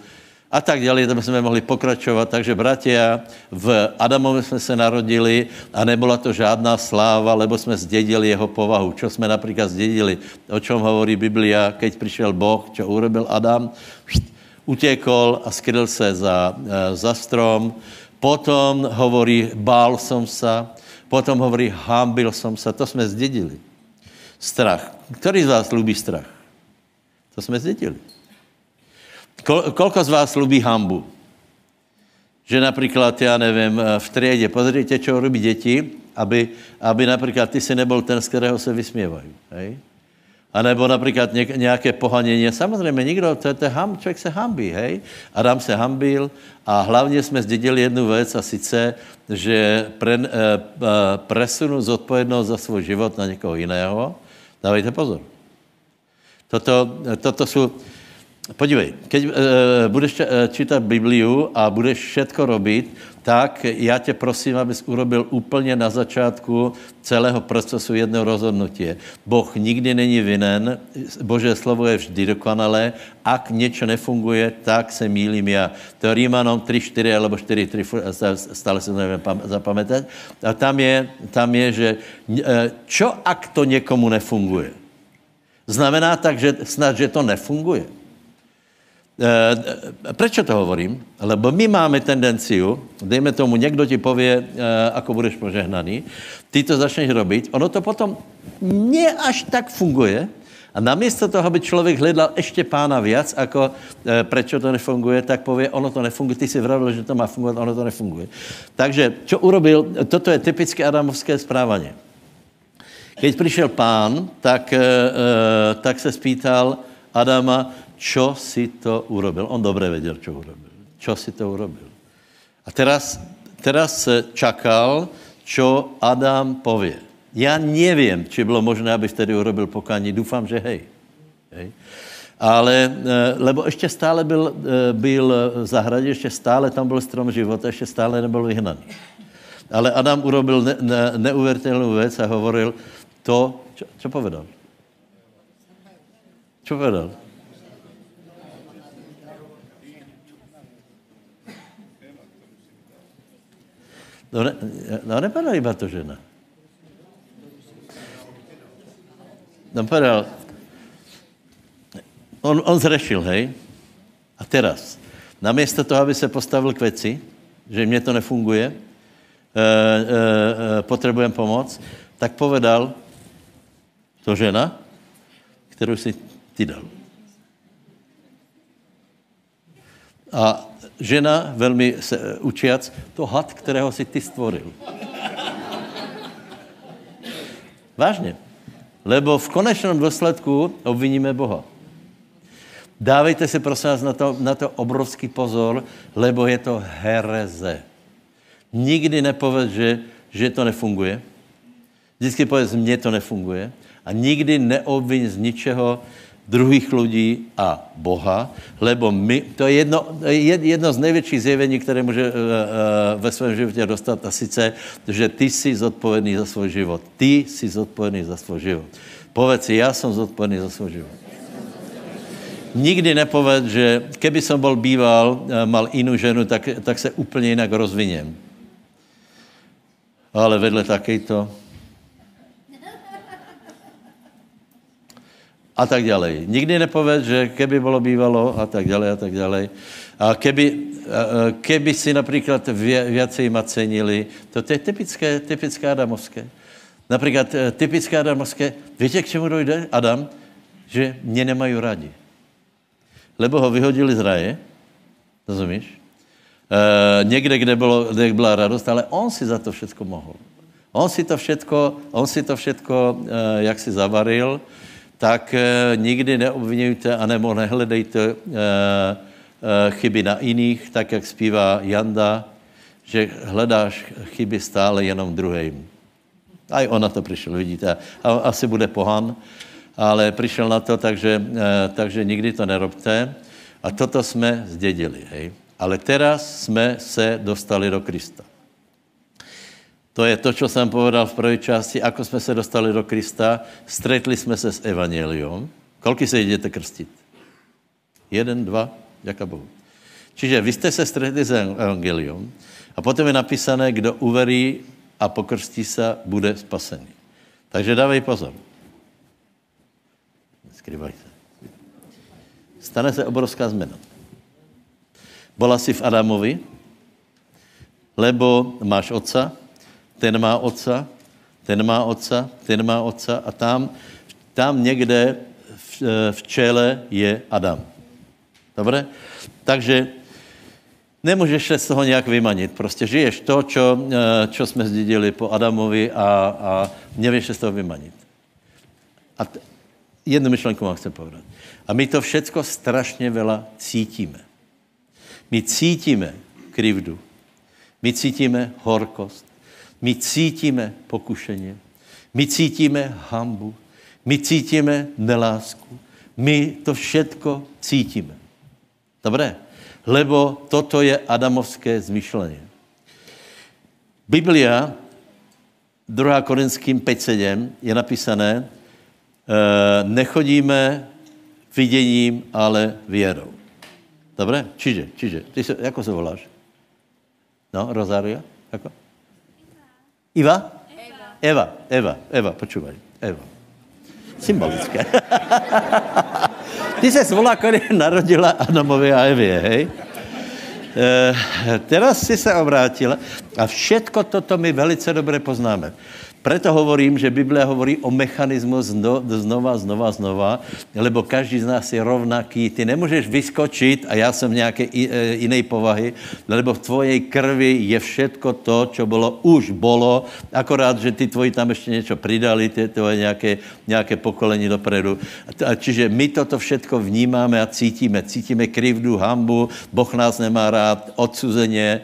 S2: a tak dále, tam jsme mohli pokračovat. Takže, bratia, v Adamovi jsme se narodili a nebyla to žádná sláva, lebo jsme zdědili jeho povahu. Čo jsme například zdědili? O čem hovorí Biblia, keď přišel Boh, čo urobil Adam? utěkol a skryl se za, eh, za strom. Potom hovorí, bál som sa. Potom hovorí, hambil som sa. To jsme zdědili. Strach. Který z vás lubí strach? To jsme zdědili. Kol, kolko z vás lubí hambu? Že například, já nevím, v triedě, pozrite, čo robí děti, aby, aby například ty si nebyl ten, z kterého se vysměvají. Hej? A nebo například nějaké pohanění. Samozřejmě nikdo, to je, to je ham, člověk se hambí, hej? Adam se hambil a hlavně jsme zdědili jednu věc a sice, že pre, e, presunu zodpovědnost za svůj život na někoho jiného. Dávejte pozor. Toto, toto jsou, podívej, keď e, budeš čítat Bibliu a budeš všetko robit, tak já tě prosím, abys urobil úplně na začátku celého procesu jedno rozhodnutí. Boh nikdy není vinen, Bože slovo je vždy dokonalé, ak něco nefunguje, tak se mílím já. To je Rímanom 3, 4 alebo 4, 3, stále se to nevím zapamětat. A tam je, tam je, že e, čo ak to někomu nefunguje? Znamená tak, že snad, že to nefunguje. E, prečo to hovorím? Lebo my máme tendenciu, dejme tomu, někdo ti pově, e, ako budeš požehnaný, ty to začneš robit, ono to potom ne až tak funguje, a namiesto toho, aby člověk hledal ještě pána viac, ako e, prečo to nefunguje, tak pově, ono to nefunguje, ty si vravil, že to má fungovat, ono to nefunguje. Takže, čo urobil, toto je typické adamovské správanie. Keď přišel pán, tak, e, tak se spýtal Adama, čo si to urobil. On dobře věděl, čo urobil. Čo si to urobil. A teraz, teraz čakal, čo Adam pově. Já nevím, či bylo možné, aby vtedy urobil pokání. Doufám, že hej. hej. Ale, eh, lebo ještě stále byl, eh, byl v zahradě, ještě stále tam byl strom života, ještě stále nebyl vyhnaný. Ale Adam urobil ne, ne, neuvěřitelnou věc a hovoril to, čo povedal? Čo povedal? No, ne, no nepadla iba to žena. No povedal, on, on zrešil, hej? A teraz, namiesto toho, aby se postavil k věci, že mě to nefunguje, e, e, e, potřebujem pomoc, tak povedal, to žena, kterou si ty dal. A žena, velmi se eh, učiac, to had, kterého si ty stvoril. Vážně. Lebo v konečném důsledku obviníme Boha. Dávejte si prosím vás na to, na to obrovský pozor, lebo je to hereze. Nikdy nepověd, že, že to nefunguje. Vždycky povedz, mně to nefunguje. A nikdy neobvin z ničeho, druhých lidí a Boha, lebo my, to je jedno, jedno z největších zjevení, které může uh, uh, ve svém životě dostat a sice, že ty jsi zodpovědný za svůj život. Ty jsi zodpovědný za svůj život. Povedz si, já jsem zodpovědný za svůj život. Nikdy nepoved, že keby som bol býval, uh, mal jinou ženu, tak, tak se úplně jinak rozviněm. Ale vedle takejto, a tak dále. Nikdy nepověd, že keby bylo bývalo a tak dále a tak dále. A keby, keby si například věci cenili, to, je typické, typické adamovské. Například eh, typické adamovské, víte, k čemu dojde Adam? Že mě nemají rádi. Lebo ho vyhodili z raje, rozumíš? E, někde, kde, bylo, kde byla radost, ale on si za to všechno mohl. On si to všetko, on si to všetko, e, jak si zavaril, tak eh, nikdy neobvinujte anebo nehledejte eh, eh, chyby na jiných, tak jak zpívá Janda, že hledáš chyby stále jenom druhým. A i on na to přišel, vidíte. A asi bude pohan, ale přišel na to, takže, takže nikdy to nerobte. A toto jsme zdědili, hej. Ale teraz jsme se dostali do Krista. To je to, co jsem povedal v první části, ako jsme se dostali do Krista. Stretli jsme se s Evangelium. Kolky se jdete krstit? Jeden, dva, děka Bohu. Čiže vy jste se stretli s Evangelium a potom je napísané, kdo uverí a pokrstí se, bude spasený. Takže dávej pozor. Skrývaj se. Stane se obrovská změna. Bola si v Adamovi, lebo máš otca, ten má otca, ten má otca, ten má otca a tam, tam někde v, eh, v čele je Adam. Dobře? Takže nemůžeš se z toho nějak vymanit. Prostě žiješ to, čo, eh, čo jsme zdědili po Adamovi a, a nevíš se z toho vymanit. A t- jednu myšlenku vám chcem povedat. A my to všecko strašně vela cítíme. My cítíme krivdu. My cítíme horkost. My cítíme pokušeně, my cítíme hambu, my cítíme nelásku, my to všetko cítíme. Dobré? Lebo toto je adamovské zmyšlení. Biblia, 2. Korinským 5.7, je napísané, eh, nechodíme viděním, ale věrou. Dobre? Čiže, čiže, ty se, jako se voláš? No, Rozária? Jako? Iva? Eva. Eva, Eva, Eva, počúvaj. Eva. Symbolické. Ty se volá, když narodila Adamovi a Evě, hej? E, teraz si se obrátila a všetko toto my velice dobře poznáme. Preto hovorím, že Biblia hovorí o mechanismu znova, znova, znova, lebo každý z nás je rovnaký. Ty nemůžeš vyskočit a já jsem nějaké e, jiné povahy, lebo v tvojej krvi je všetko to, co bylo, už bylo, akorát, že ty tvoji tam ještě něco přidali, ty tvoje nějaké, nějaké pokolení dopredu. Čiže my toto všetko vnímáme a cítíme. Cítíme krivdu, hambu, Boh nás nemá rád, odsuzeně,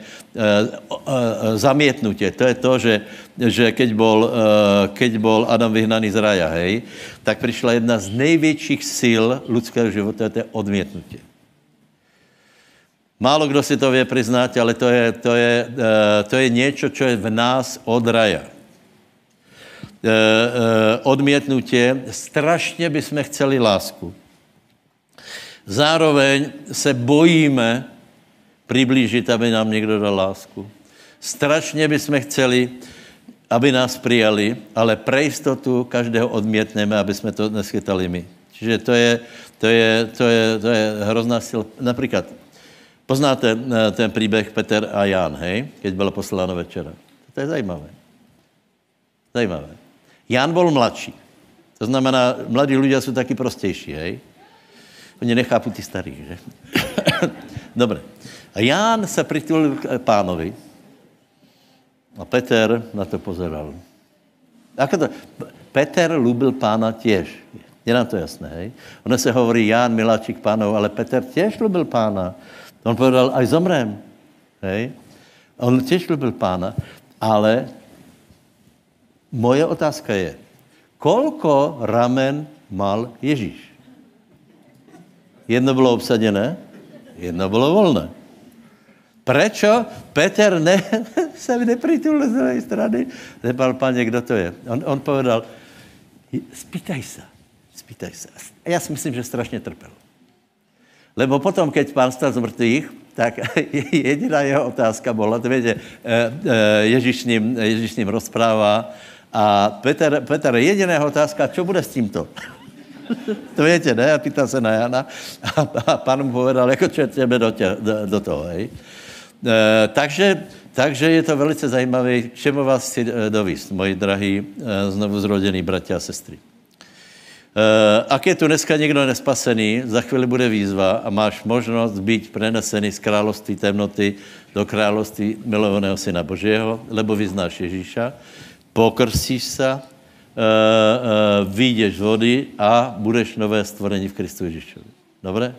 S2: zamietnutie. To je to, že, že keď, bol, eh, keď bol Adam vyhnaný z raja, hej, tak přišla jedna z největších sil lidského života, to je odmětnutie. Málo kdo si to vie přiznat, ale to je, to je, to je něco, co je v nás od raja. Odmětnutie. Strašně bychom chceli lásku. Zároveň se bojíme, přiblížit, aby nám někdo dal lásku. Strašně bychom chceli, aby nás přijali, ale pro jistotu každého odmětneme, aby jsme to neschytali my. Čiže to je, to je, to je, to je hrozná sil. Například, poznáte eh, ten příběh Peter a Jan, hej? Keď byla poslána večera. To je zajímavé. Zajímavé. Jan byl mladší. To znamená, mladí lidé jsou taky prostější, hej? Oni nechápu ty starý, že? Dobře. A Ján se přitulil k pánovi a Peter na to pozeral. To? Peter lubil pána těž. Je nám to jasné, hej? Ono se hovorí Ján, miláčik pánov, ale Peter těž lubil pána. On povedal, aj zomrem. Hej? On těž lubil pána, ale moje otázka je, kolko ramen mal Ježíš? Jedno bylo obsadené, jedno bylo volné. Prečo Peter ne, se nepritul z druhé strany? Zepal, pane, kdo to je? On, on povedal, spýtaj se, spýtaj se. Já si myslím, že strašně trpěl. Lebo potom, keď pán stal z mrtvých, tak jediná jeho otázka byla, to víte, eh, eh, Ježíš s ním, Ježíš ním rozprává a Peter, Peter jediná otázka, co bude s tímto? to víte, ne? A pýtal se na Jana a, a pán mu povedal, jako čo tebe do, do, do toho, hej? Eh, takže, takže je to velice zajímavé, k čemu vás chci eh, dovíst, moji drahí eh, znovu zrodění bratia a sestry. Ak je tu dneska někdo nespasený, za chvíli bude výzva a máš možnost být prenesený z království temnoty do království milovaného Syna Božího, lebo vyznáš Ježíša, pokrsíš se, vyjdeš z vody a budeš nové stvorení v Kristu Ježíšovi. Dobré?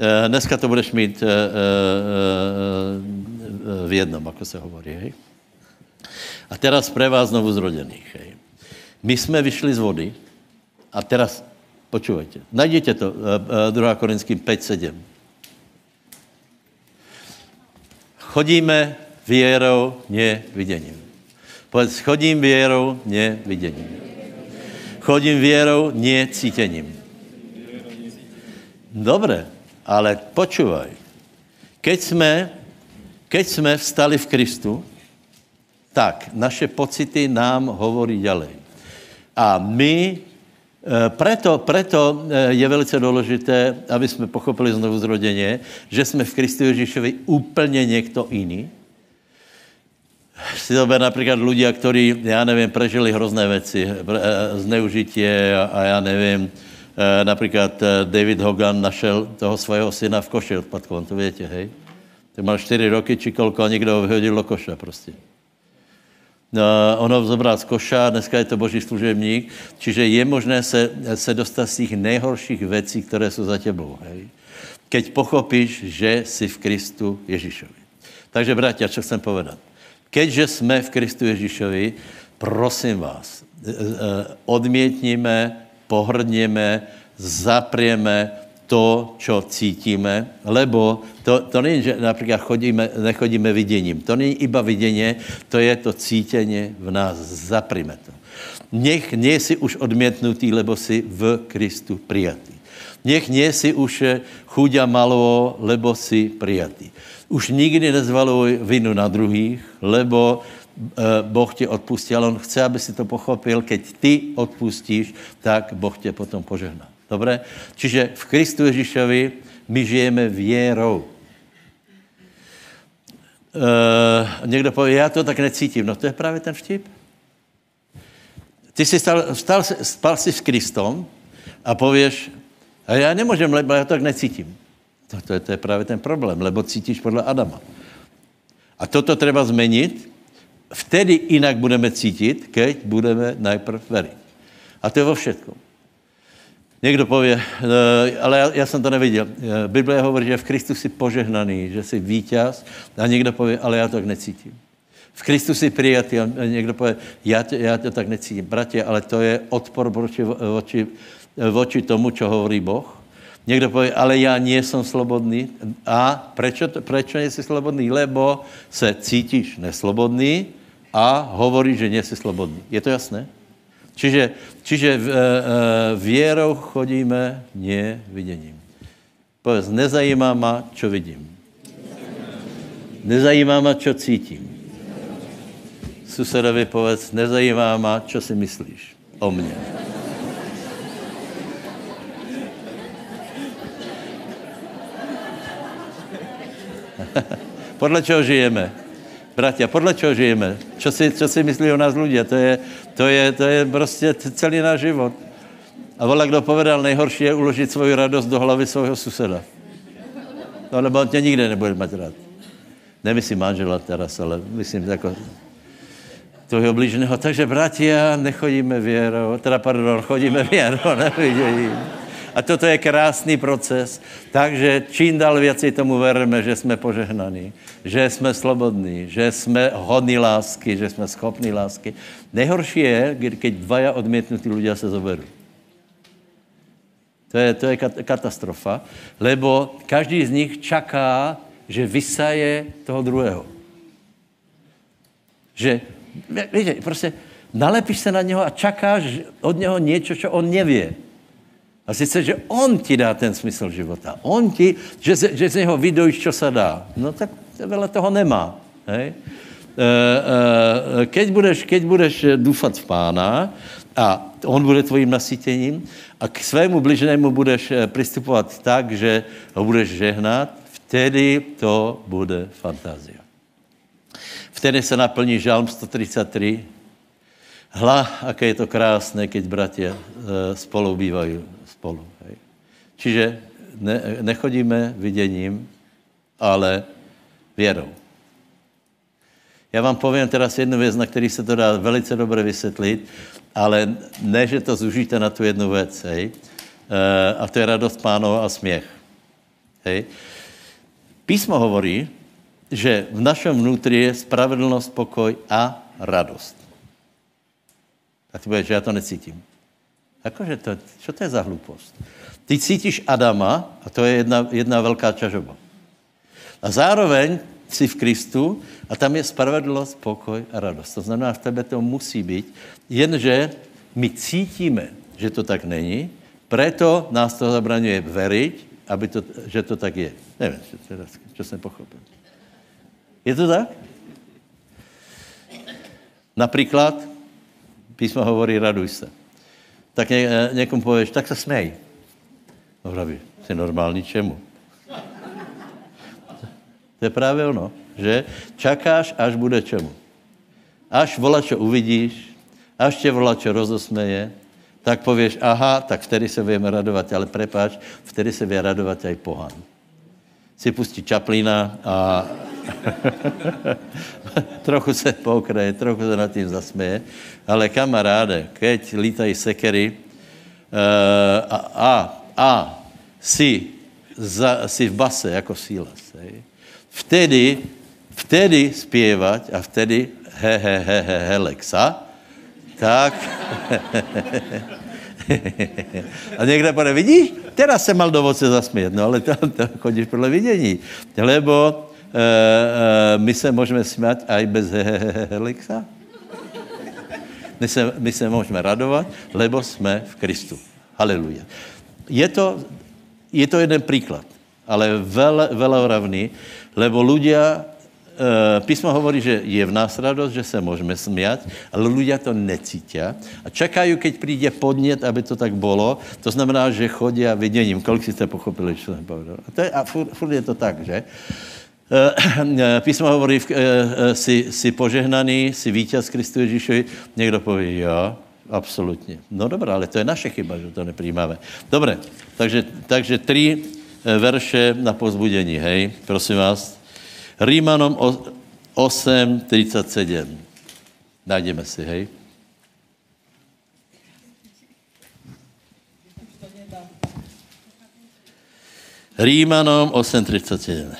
S2: Eh, dneska to budeš mít eh, eh, v jednom, ako se hovorí. Hej? A teraz pre vás znovu zrodených. Hej? My jsme vyšli z vody a teraz, počúvajte, najděte to, 2. Korinským 5.7. Chodíme věrou, ne viděním. Povedz, chodím věrou, ne viděním. Chodím věrou, ne cítěním. Dobré, ale počúvaj, keď jsme, keď jsme vstali v Kristu, tak naše pocity nám hovorí ďalej. A my, e, preto, preto e, je velice důležité, aby jsme pochopili znovu zrodeně, že jsme v Kristu Ježíšovi úplně někdo jiný. Si to například ľudia, kteří, já nevím, prežili hrozné věci, e, zneužitie a, a já nevím, Eh, například eh, David Hogan našel toho svého syna v koši odpadkovom, to víte, hej? Tak mal čtyři roky, či kolko, a někdo ho vyhodil do koša prostě. No, ono zobral z koša, dneska je to boží služebník, čiže je možné se, se dostat z těch nejhorších věcí, které jsou za tebou. Hej? Keď pochopíš, že jsi v Kristu Ježíšovi. Takže, bratia, co chcem povedat? Keďže jsme v Kristu Ježíšovi, prosím vás, eh, odmětníme pohrdněme, zaprieme to, čo cítíme, lebo to, to není, že například chodíme, nechodíme viděním. To není iba vidění, to je to cítění v nás. Zaprime to. Nech nie si už odmětnutý, lebo si v Kristu přijatý. Nech nie si už chuďa malo, lebo si přijatý. Už nikdy nezvaluj vinu na druhých, lebo eh, Boh tě odpustí, ale On chce, aby si to pochopil, keď ty odpustíš, tak Boh tě potom požehná. Dobré? Čiže v Kristu Ježíšovi my žijeme věrou. Uh, někdo pově, já to tak necítím. No to je právě ten vtip. Ty jsi stal, stal, spal si s Kristom a pověš, a já nemůžem, lebo já to tak necítím. To, to, je, to je právě ten problém, lebo cítíš podle Adama. A toto treba změnit, vtedy jinak budeme cítit, keď budeme najprv veriť. A to je vo všetkom. Někdo pově, eh, ale já, já jsem to neviděl. Eh, Bible hovorí, že v Kristu jsi požehnaný, že jsi vítěz a někdo pově, ale já to tak necítím. V Kristu jsi přijatý a někdo pově, já, já to tak necítím. Bratě, ale to je odpor voči, voči, voči tomu, čo hovorí Boh. Někdo pově, ale já nie jsem slobodný. A prečo nejsi slobodný? Lebo se cítíš neslobodný a hovorí, že nejsi slobodný. Je to jasné? Čiže, čiže e, věrou chodíme, nie viděním. Povedz, nezajímá ma, čo vidím. Nezajímá ma, čo cítím. Susedovi povedz, nezajímá ma, čo si myslíš o mně. Podle čeho žijeme? Bratia, podle čeho žijeme? Čo si, čo si myslí o nás ľudia? To je, to je, to je prostě celý náš život. A vola, kdo povedal, nejhorší je uložit svoji radost do hlavy svého suseda. No, lebo on tě nikde nebude mať rád. Nemyslím manžela teraz, ale myslím jako tvojho blížného. Takže, bratia, nechodíme věrou, teda, pardon, chodíme věrou, neviděním. A toto je krásný proces. Takže čím dál věci tomu veríme, že jsme požehnaní, že jsme slobodní, že jsme hodní lásky, že jsme schopní lásky. Nejhorší je, když dvaja odmětnutí lidé se zoberou. To je, to je katastrofa, lebo každý z nich čaká, že vysaje toho druhého. Že, víte, prostě nalepíš se na něho a čakáš od něho něco, co on nevě. A sice, že on ti dá ten smysl života. On ti, že, že z něho vydojíš, co se dá. No tak vele toho nemá. Hej? E, e, keď, budeš, keď budeš důfat v pána a on bude tvojím nasytěním a k svému bližnému budeš e, přistupovat tak, že ho budeš žehnat, vtedy to bude fantázia. Vtedy se naplní žalm 133. Hla, aké je to krásné, keď bratia spolu bývají spolu. Hej. Čiže ne, nechodíme viděním, ale věrou. Já vám povím teraz jednu věc, na který se to dá velice dobře vysvětlit, ale ne, že to zužíte na tu jednu věc, hej. E, a to je radost pánova a směch. Hej. Písmo hovorí, že v našem vnútri je spravedlnost, pokoj a radost. A ty budeš, že já to necítím. Jakože to, čo to je za hlupost? Ty cítíš Adama a to je jedna, jedna velká čažoba. A zároveň jsi v Kristu a tam je spravedlnost, pokoj a radost. To znamená, v tebe to musí být, jenže my cítíme, že to tak není, preto nás to zabraňuje veriť, aby to, že to tak je. Nevím, co jsem pochopil. Je to tak? Například, písmo hovorí, raduj se tak ně, eh, někomu pověš, tak se smej. No hrabi, jsi normální čemu? To je právě ono, že čakáš, až bude čemu. Až volačo uvidíš, až tě volačo rozosmeje, tak pověš, aha, tak vtedy se budeme radovat, ale prepáč, vtedy se bude radovat aj pohan. Si pustí Čaplína a trochu se pokraje, trochu se nad tím zasměje, ale kamaráde, keď lítají sekery uh, a, a, a si, za, si v base jako sílas, vtedy, vtedy zpěvat a vtedy he, he, he, he, he, Lexa, tak a někdo povede, vidíš, teraz se mal do ovoce zasmět, no ale to, to chodíš podle vidění. Lebo e, e, my se můžeme smát aj bez Helixa. My se, my se můžeme radovat, lebo jsme v Kristu. Haleluja. Je to, je to jeden příklad, ale vele, veloravný, lebo ľudia písmo hovorí, že je v nás radost, že se můžeme smět, ale ľudia to necítí a čekají, keď přijde podnět, aby to tak bylo. To znamená, že chodí a viděním. Kolik jste pochopili, co jsem povedal? A, to je, a furt, furt je to tak, že? Eh, písmo hovorí, eh, si, si požehnaný, si vítěz Kristu Ježíšovi. Někdo poví, jo, absolutně. No dobré, ale to je naše chyba, že to nepřijímáme. Dobré, takže, takže tři verše na pozbudení, hej, prosím vás. Rímanom 8, 37. Najdeme si, hej. Rímanom 8.37.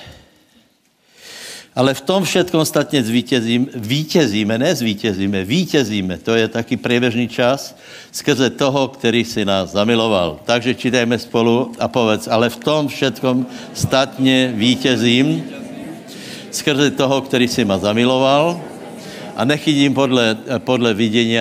S2: Ale v tom všetkom statně zvítězím, vítězíme, ne zvítězíme, vítězíme. To je taky průběžný čas skrze toho, který si nás zamiloval. Takže čítajme spolu a povedz, ale v tom všetkom statně vítězím, skrze toho, který si ma zamiloval a nechodím podle, podle vidění,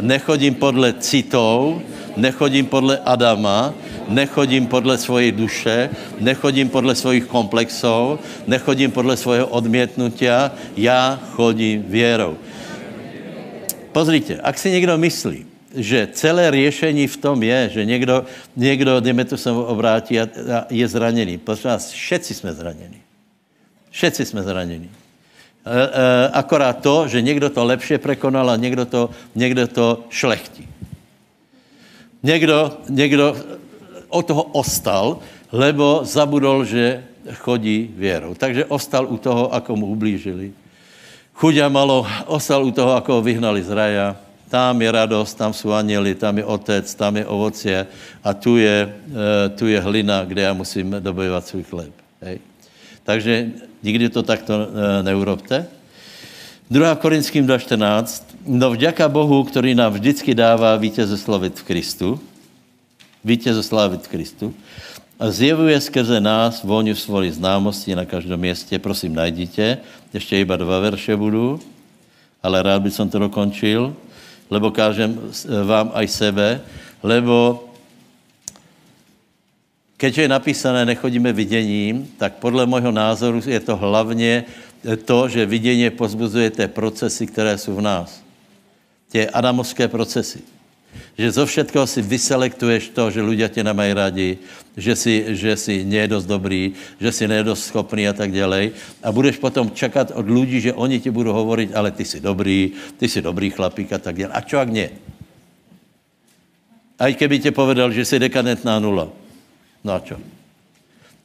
S2: nechodím podle citov, nechodím podle Adama, nechodím podle svojej duše, nechodím podle svojich komplexů, nechodím podle svého odmětnutia, já chodím věrou. Pozrite, ak si někdo myslí, že celé řešení v tom je, že někdo, někdo dejme to se obrátí a, a je zraněný. Prosím vás, všetci jsme zraněni. Všetci jsme zraněni. E, e, akorát to, že někdo to lepše prekonal a někdo to, někdo to šlechtí. Někdo, někdo od toho ostal, lebo zabudol, že chodí věrou. Takže ostal u toho, ako mu ublížili. Chudia malo ostal u toho, ako ho vyhnali z raja. Tam je radost, tam jsou anieli, tam je otec, tam je ovocie a tu je, e, tu je hlina, kde já musím dobojovat svůj chléb. Hej. Takže nikdy to takto e, neurobte. 2. Korinským 2.14. No vďaka Bohu, který nám vždycky dává vítěze slavit v Kristu, vítěze slavit v Kristu, a zjevuje skrze nás vůňu svoji známosti na každém městě. Prosím, najdíte. Ještě iba dva verše budu, ale rád bych to dokončil, lebo kážem vám aj sebe, lebo Keď je napísané nechodíme viděním, tak podle mého názoru je to hlavně to, že vidění pozbuzuje té procesy, které jsou v nás. Tě adamovské procesy. Že zo všetkého si vyselektuješ to, že ľudia tě nemají rádi, že si, že si nie dost dobrý, že si nie dost schopný a tak dále. A budeš potom čekat od lidí, že oni ti budou hovorit, ale ty jsi dobrý, ty jsi dobrý chlapík a tak dále. A čo ak nie? A keby tě povedal, že jsi dekadentná nula. Čo?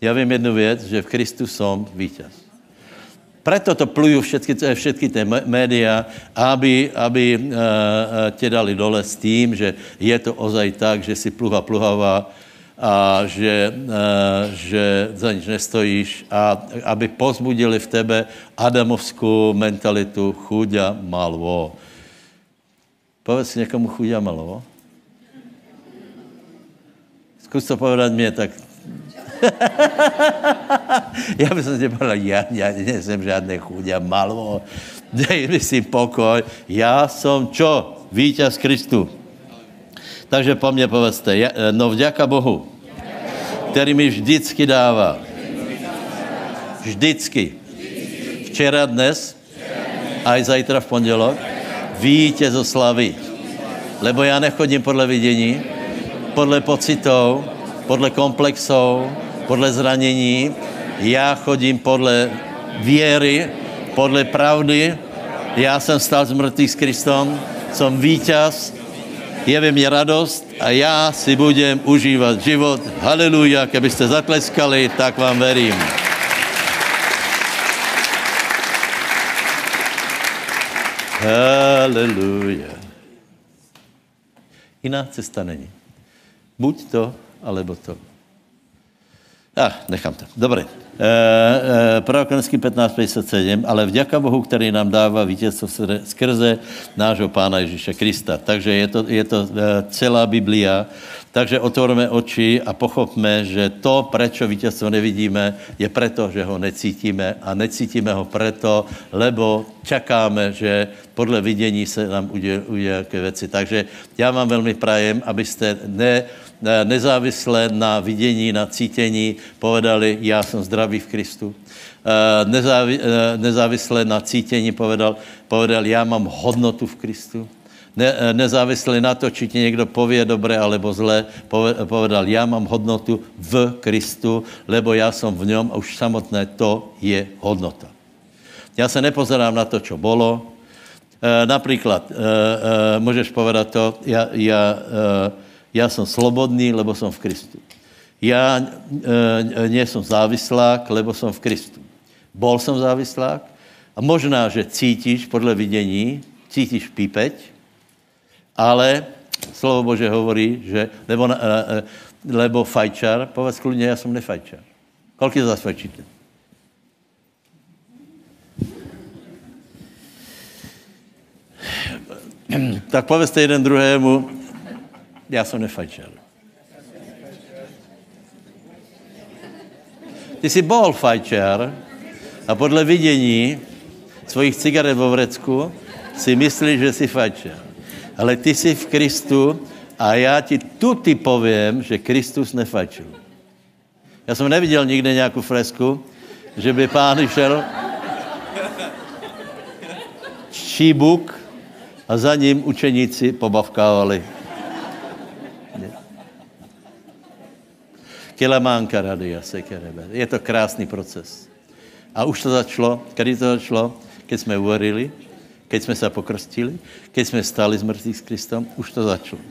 S2: Já vím jednu věc, že v Kristu jsem vítěz. Proto to pluju všetky, všetky ty média, aby, aby uh, tě dali dole s tím, že je to ozaj tak, že si pluha pluhavá a že, že za nič nestojíš a aby pozbudili v tebe adamovskou mentalitu chuďa malvo. Povedz si někomu chuďa malvo. Zkus to povedat mě, tak... já bych se povedal, já, já nejsem žádný chudia, malo, dej mi si pokoj, já jsem čo? Vítěz Kristu. Takže po mně povedzte, no vďaka Bohu, který mi vždycky dává. Vždycky. Včera, dnes, a i zajtra v pondělok, vítězo slavy. Lebo já nechodím podle vidění, podle pocitů, podle komplexů, podle zranění. Já chodím podle věry, podle pravdy. Já jsem stal z mrtvých s Kristem, jsem vítěz, je ve mně radost a já si budem užívat život. Haleluja, kdybyste zatleskali, tak vám verím. Haleluja. Jiná cesta není. Buď to, alebo to. Ah, nechám to. Dobre. E, Prorokonský 15.57, ale vďaka Bohu, který nám dává vítězstvo skrze nášho Pána Ježíše Krista. Takže je to, je to e, celá Biblia. Takže otvorme oči a pochopme, že to, prečo vítězstvo nevidíme, je preto, že ho necítíme a necítíme ho preto, lebo čakáme, že podle vidění se nám jaké věci. Takže já vám velmi prajem, abyste ne, nezávisle na vidění, na cítění povedali, já jsem zdravý v Kristu. Nezávi, nezávisle na cítění povedal, povedal, já mám hodnotu v Kristu. Ne, nezávisle na to, či ti někdo pově dobré alebo zlé, povedal, já mám hodnotu v Kristu, lebo já jsem v něm a už samotné to je hodnota. Já se nepozerám na to, čo bolo. E, například, můžeš povedat to, já, já já jsem slobodný, lebo jsem v Kristu. Já e, nie som závislák, lebo jsem v Kristu. Bol jsem závislák a možná, že cítíš podle vidění, cítíš pípeť, ale slovo Bože hovorí, že, lebo, e, e, lebo fajčar, povedz kludně, já jsem nefajčar. Kolik zase fajčíte? tak povedzte jeden druhému, já jsem nefajčer. Ty jsi bol fajčer a podle vidění svojich cigaret vo vrecku si myslíš, že jsi fajčer. Ale ty jsi v Kristu a já ti tu ty povím, že Kristus nefajčil. Já jsem neviděl nikde nějakou fresku, že by pán šel šíbuk a za ním učeníci pobavkávali. Kelamánka radia sekerebe. Je to krásný proces. A už to začalo, kdy to začalo? Keď jsme uverili, keď jsme se pokrstili, keď jsme stali z mrtvých s Kristem, už to začalo.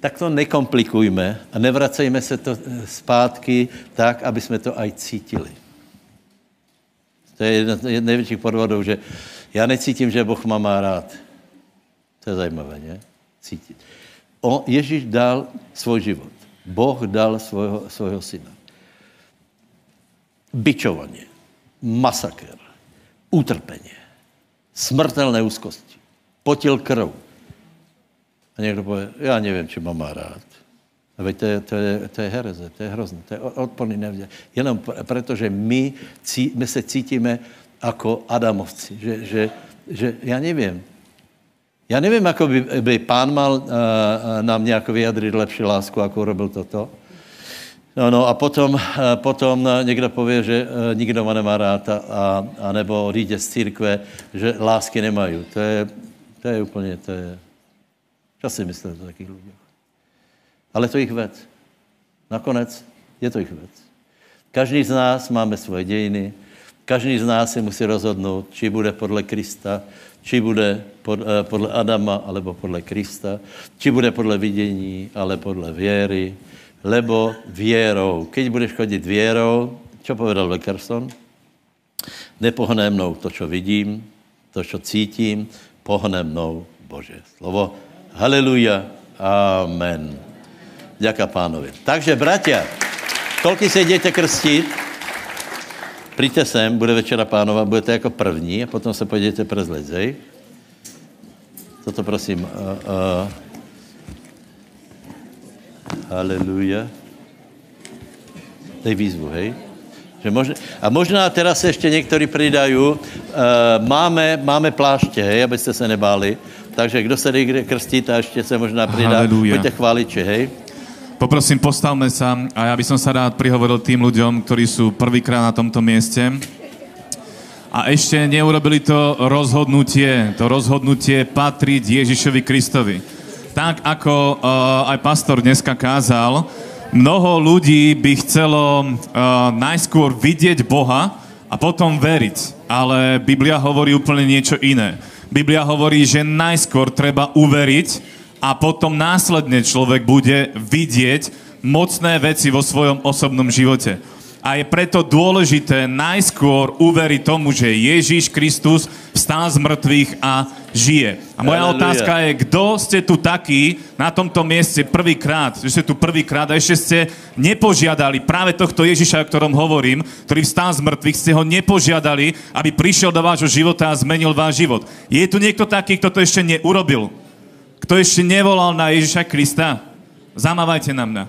S2: Tak to nekomplikujme a nevracejme se to eh, zpátky tak, aby jsme to aj cítili. To je jedna z největších podvodů, že já necítím, že Boh má má rád. To je zajímavé, ne? Cítit. O, Ježíš dal svůj život. Boh dal svojho, svojho syna. Byčovanie, masaker, utrpenie, smrtelné úzkosti, potil krv. A někdo pově, já nevím, či mám rád. A veď to je, to je, to je hereze, to je hrozné, to je odporný nevděl. Jenom proto, že my, cí, my se cítíme jako Adamovci, že, že, že já nevím, já nevím, jako by, by pán mal uh, nám nějak vyjadřit lepší lásku, jako robil toto. No, no a potom, uh, potom někdo pově, že nikdo ma nemá rád a, a, a nebo odjde z církve, že lásky nemají. To je, to je úplně, to je... Co si myslíte o takých lidech? Ale to jich věc. Nakonec je to jich věc. Každý z nás máme svoje dějiny, každý z nás si musí rozhodnout, či bude podle Krista, či bude eh, podle Adama, alebo podle Krista, či bude podle vidění, ale podle věry, lebo věrou. Keď budeš chodit věrou, čo povedal Leckerson? Nepohne mnou to, čo vidím, to, čo cítím, pohne mnou Bože. Slovo Haleluja. Amen. Děká pánovi. Takže, bratia, kolik se jdete krstit? Přijďte sem, bude večera pánova, budete jako první a potom se pojďte prezlit, zej? Toto prosím. Uh, uh, haleluja. Dej výzvu, hej? Že možná, a možná teraz se ještě někteří přidají. Uh, máme, máme pláště, hej, abyste se nebáli. Takže kdo se jde krstit a ještě se možná přidá, pojďte chváliče, hej?
S1: Poprosím, postavme sa a ja by som sa rád prihovoril tým ľuďom, ktorí sú prvýkrát na tomto mieste a ešte neurobili to rozhodnutie. To rozhodnutie patriť Ježišovi Kristovi. Tak ako uh, aj pastor dneska kázal, mnoho ľudí by chcelo uh, najskôr vidieť Boha a potom veriť. Ale Biblia hovorí úplne niečo iné. Biblia hovorí, že najskôr treba uveriť a potom následne človek bude vidieť mocné veci vo svojom osobnom živote. A je preto dôležité najskôr uveriť tomu, že Ježíš Kristus vstal z mŕtvych a žije. A moja
S2: Halleluja.
S1: otázka je, kto ste tu takí na tomto mieste prvýkrát, že ste tu prvýkrát a ešte ste nepožiadali práve tohto Ježiša, o ktorom hovorím, ktorý vstal z mŕtvych, ste ho nepožiadali, aby prišiel do vášho života a zmenil váš život. Je tu niekto taký, kto to ešte neurobil? Kto ešte nevolal na Ježiša Krista? Zamávajte na mňa.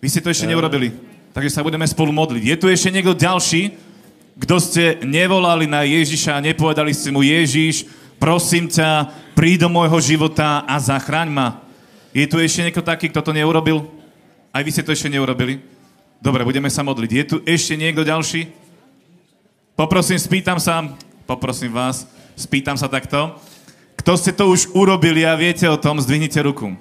S1: Vy ste to ešte neurobili. Takže sa budeme spolu modliť. Je tu ešte niekto ďalší, kto ste nevolali na Ježiša a nepovedali ste mu Ježiš, prosím ťa, príď do môjho života a zachraň ma. Je tu ešte niekto taký, kto to neurobil? Aj vy ste to ešte neurobili? Dobre, budeme sa modliť. Je tu ešte niekto ďalší? Poprosím, spýtam sa, poprosím vás, spýtam sa takto. Kto ste to už urobili a viete o tom, zdvihnite ruku.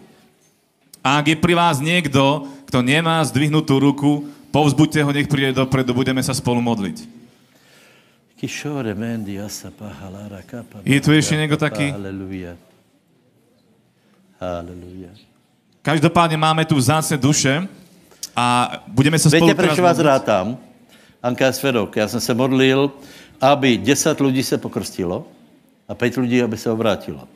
S1: A ak je pri vás niekto, kto nemá zdvihnutú ruku, povzbuďte ho, nech príde dopredu, budeme sa spolu modliť. Je tu ešte niekto taký? Každopádne máme tu vzácne duše a budeme sa spolu
S2: Viete, prečo vás rátam? Anka Svedok, já jsem se modlil, aby 10 lidí se pokrstilo a 5 lidí, aby se obrátilo.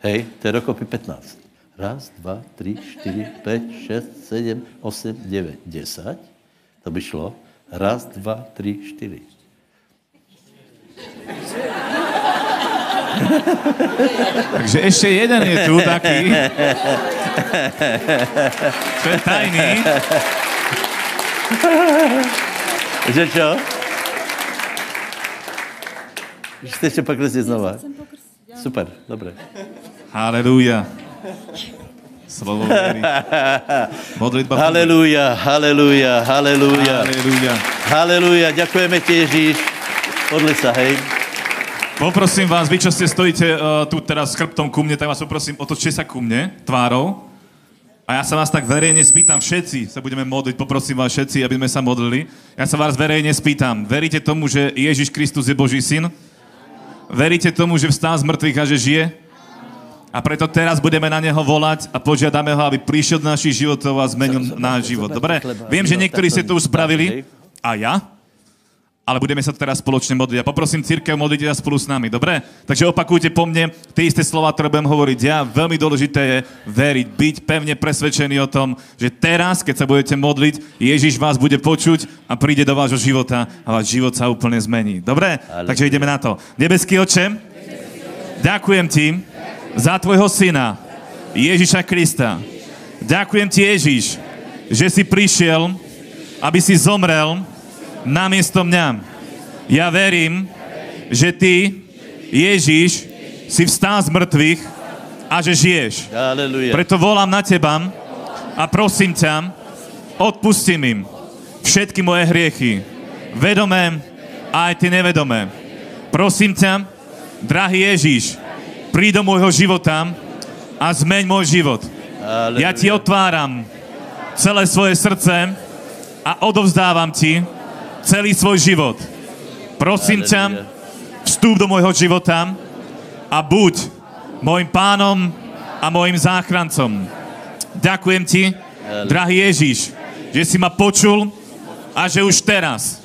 S2: Hej, to je dokopy 15. Raz, dva, tři, čtyři, pět, šest, sedm, osm, devět, deset. To by šlo. Raz, dva, tři, čtyři.
S1: Takže ešte jeden je tu taký. Čo je tajný.
S2: Že čo? Že jste ještě pokrstit znova? Super, dobré.
S1: Halelúja. Slovo. Modlitba.
S2: Haleluja, haleluja, haleluja.
S1: Halelúja.
S2: Haleluja, ďakujeme ti, Ježíš. Modli sa, hej.
S1: Poprosím vás, vy, čo ste stojíte uh, tu teraz s chrbtom ku mne, tak vás poprosím, otočte sa ku mne, tvárou. A ja sa vás tak verejne spýtam, všetci sa budeme modliť, poprosím vás všetci, aby sme sa modlili. Ja sa vás verejne spýtam, veríte tomu, že Ježiš Kristus je Boží syn? Veríte tomu, že vstál z mŕtvych a že žije? A preto teraz budeme na neho volať a požiadame ho, aby prišiel do našich životov a zmenil náš život. Dobre? Viem, že niektorí ste to už spravili. A ja? Ale budeme sa teraz spoločne modliť. A poprosím církev, modlite sa spolu s nami, dobre? Takže opakujte po mne tie isté slova, ktoré budem hovoriť ja. Veľmi dôležité je veriť, byť pevne presvedčený o tom, že teraz, keď sa budete modliť, Ježiš vás bude počuť a príde do vášho života a váš život sa úplne zmení. Dobre?
S2: Halleluja.
S1: Takže ideme na to. Nebeský oče, ďakujem ti za tvojho syna, Ježiša Krista. Ďakujem ti, Ježiš, že si prišiel, aby si zomrel namiesto mňa. Ja verím, že ty, Ježiš, si vstal z mŕtvych a že žiješ. Preto volám na teba a prosím ťa, odpustím im všetky moje hriechy, vedomé a aj tie nevedomé. Prosím ťa, drahý Ježíš, príď do môjho života a zmeň môj život. Ja ti otváram celé svoje srdce a odovzdávam ti celý svoj život. Prosím ťa, vstúp do môjho života a buď môjim pánom a môjim záchrancom. Ďakujem ti, drahý Ježiš, že si ma počul a že už teraz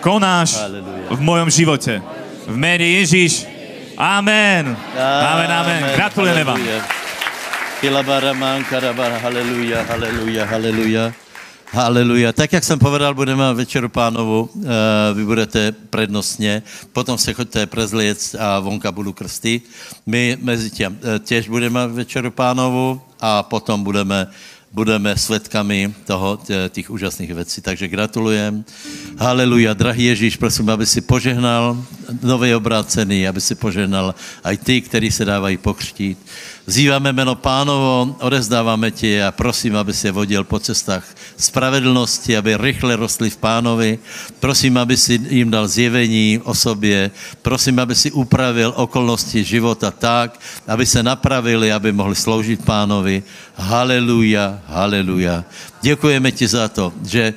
S1: konáš v mojom živote. V mene Ježiš. Amen. Amen, amen. Gratulujeme vám.
S2: Haleluja, haleluja, haleluja. Haleluja. Tak, jak jsem povedal, budeme večeru pánovu, eh, vy budete prednostně, potom se choďte prezliec a vonka budu krsty. My mezi tím eh, těž budeme večeru pánovu a potom budeme budeme svědkami toho, tě- těch úžasných věcí. Takže gratulujem. Haleluja. Drahý Ježíš, prosím, aby si požehnal nové obrácený, aby si požehnal aj ty, kteří se dávají pokřtít. Vzýváme jméno pánovo, odezdáváme ti a prosím, aby se vodil po cestách spravedlnosti, aby rychle rostli v pánovi. Prosím, aby si jim dal zjevení o sobě. Prosím, aby si upravil okolnosti života tak, aby se napravili, aby mohli sloužit pánovi. Haleluja, haleluja. Děkujeme ti za to, že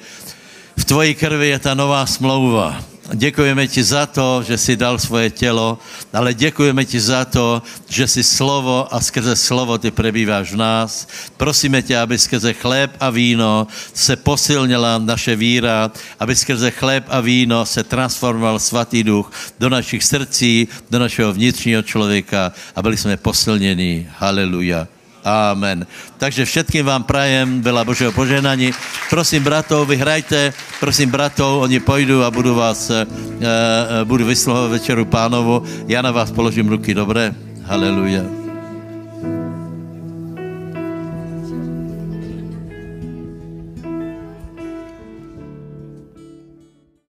S2: v tvojí krvi je ta nová smlouva Děkujeme ti za to, že jsi dal svoje tělo, ale děkujeme ti za to, že jsi slovo a skrze slovo ty prebýváš v nás. Prosíme tě, aby skrze chléb a víno se posilnila naše víra, aby skrze chléb a víno se transformoval svatý duch do našich srdcí, do našeho vnitřního člověka a byli jsme posilněni. Haleluja. Amen. Takže všetkým vám prajem veľa Božího požehnání. Prosím bratov, vyhrajte, prosím bratov, oni pojdu a budu vás, e, budu vyslovovat večeru pánovu. Já na vás položím ruky, dobré? Haleluja.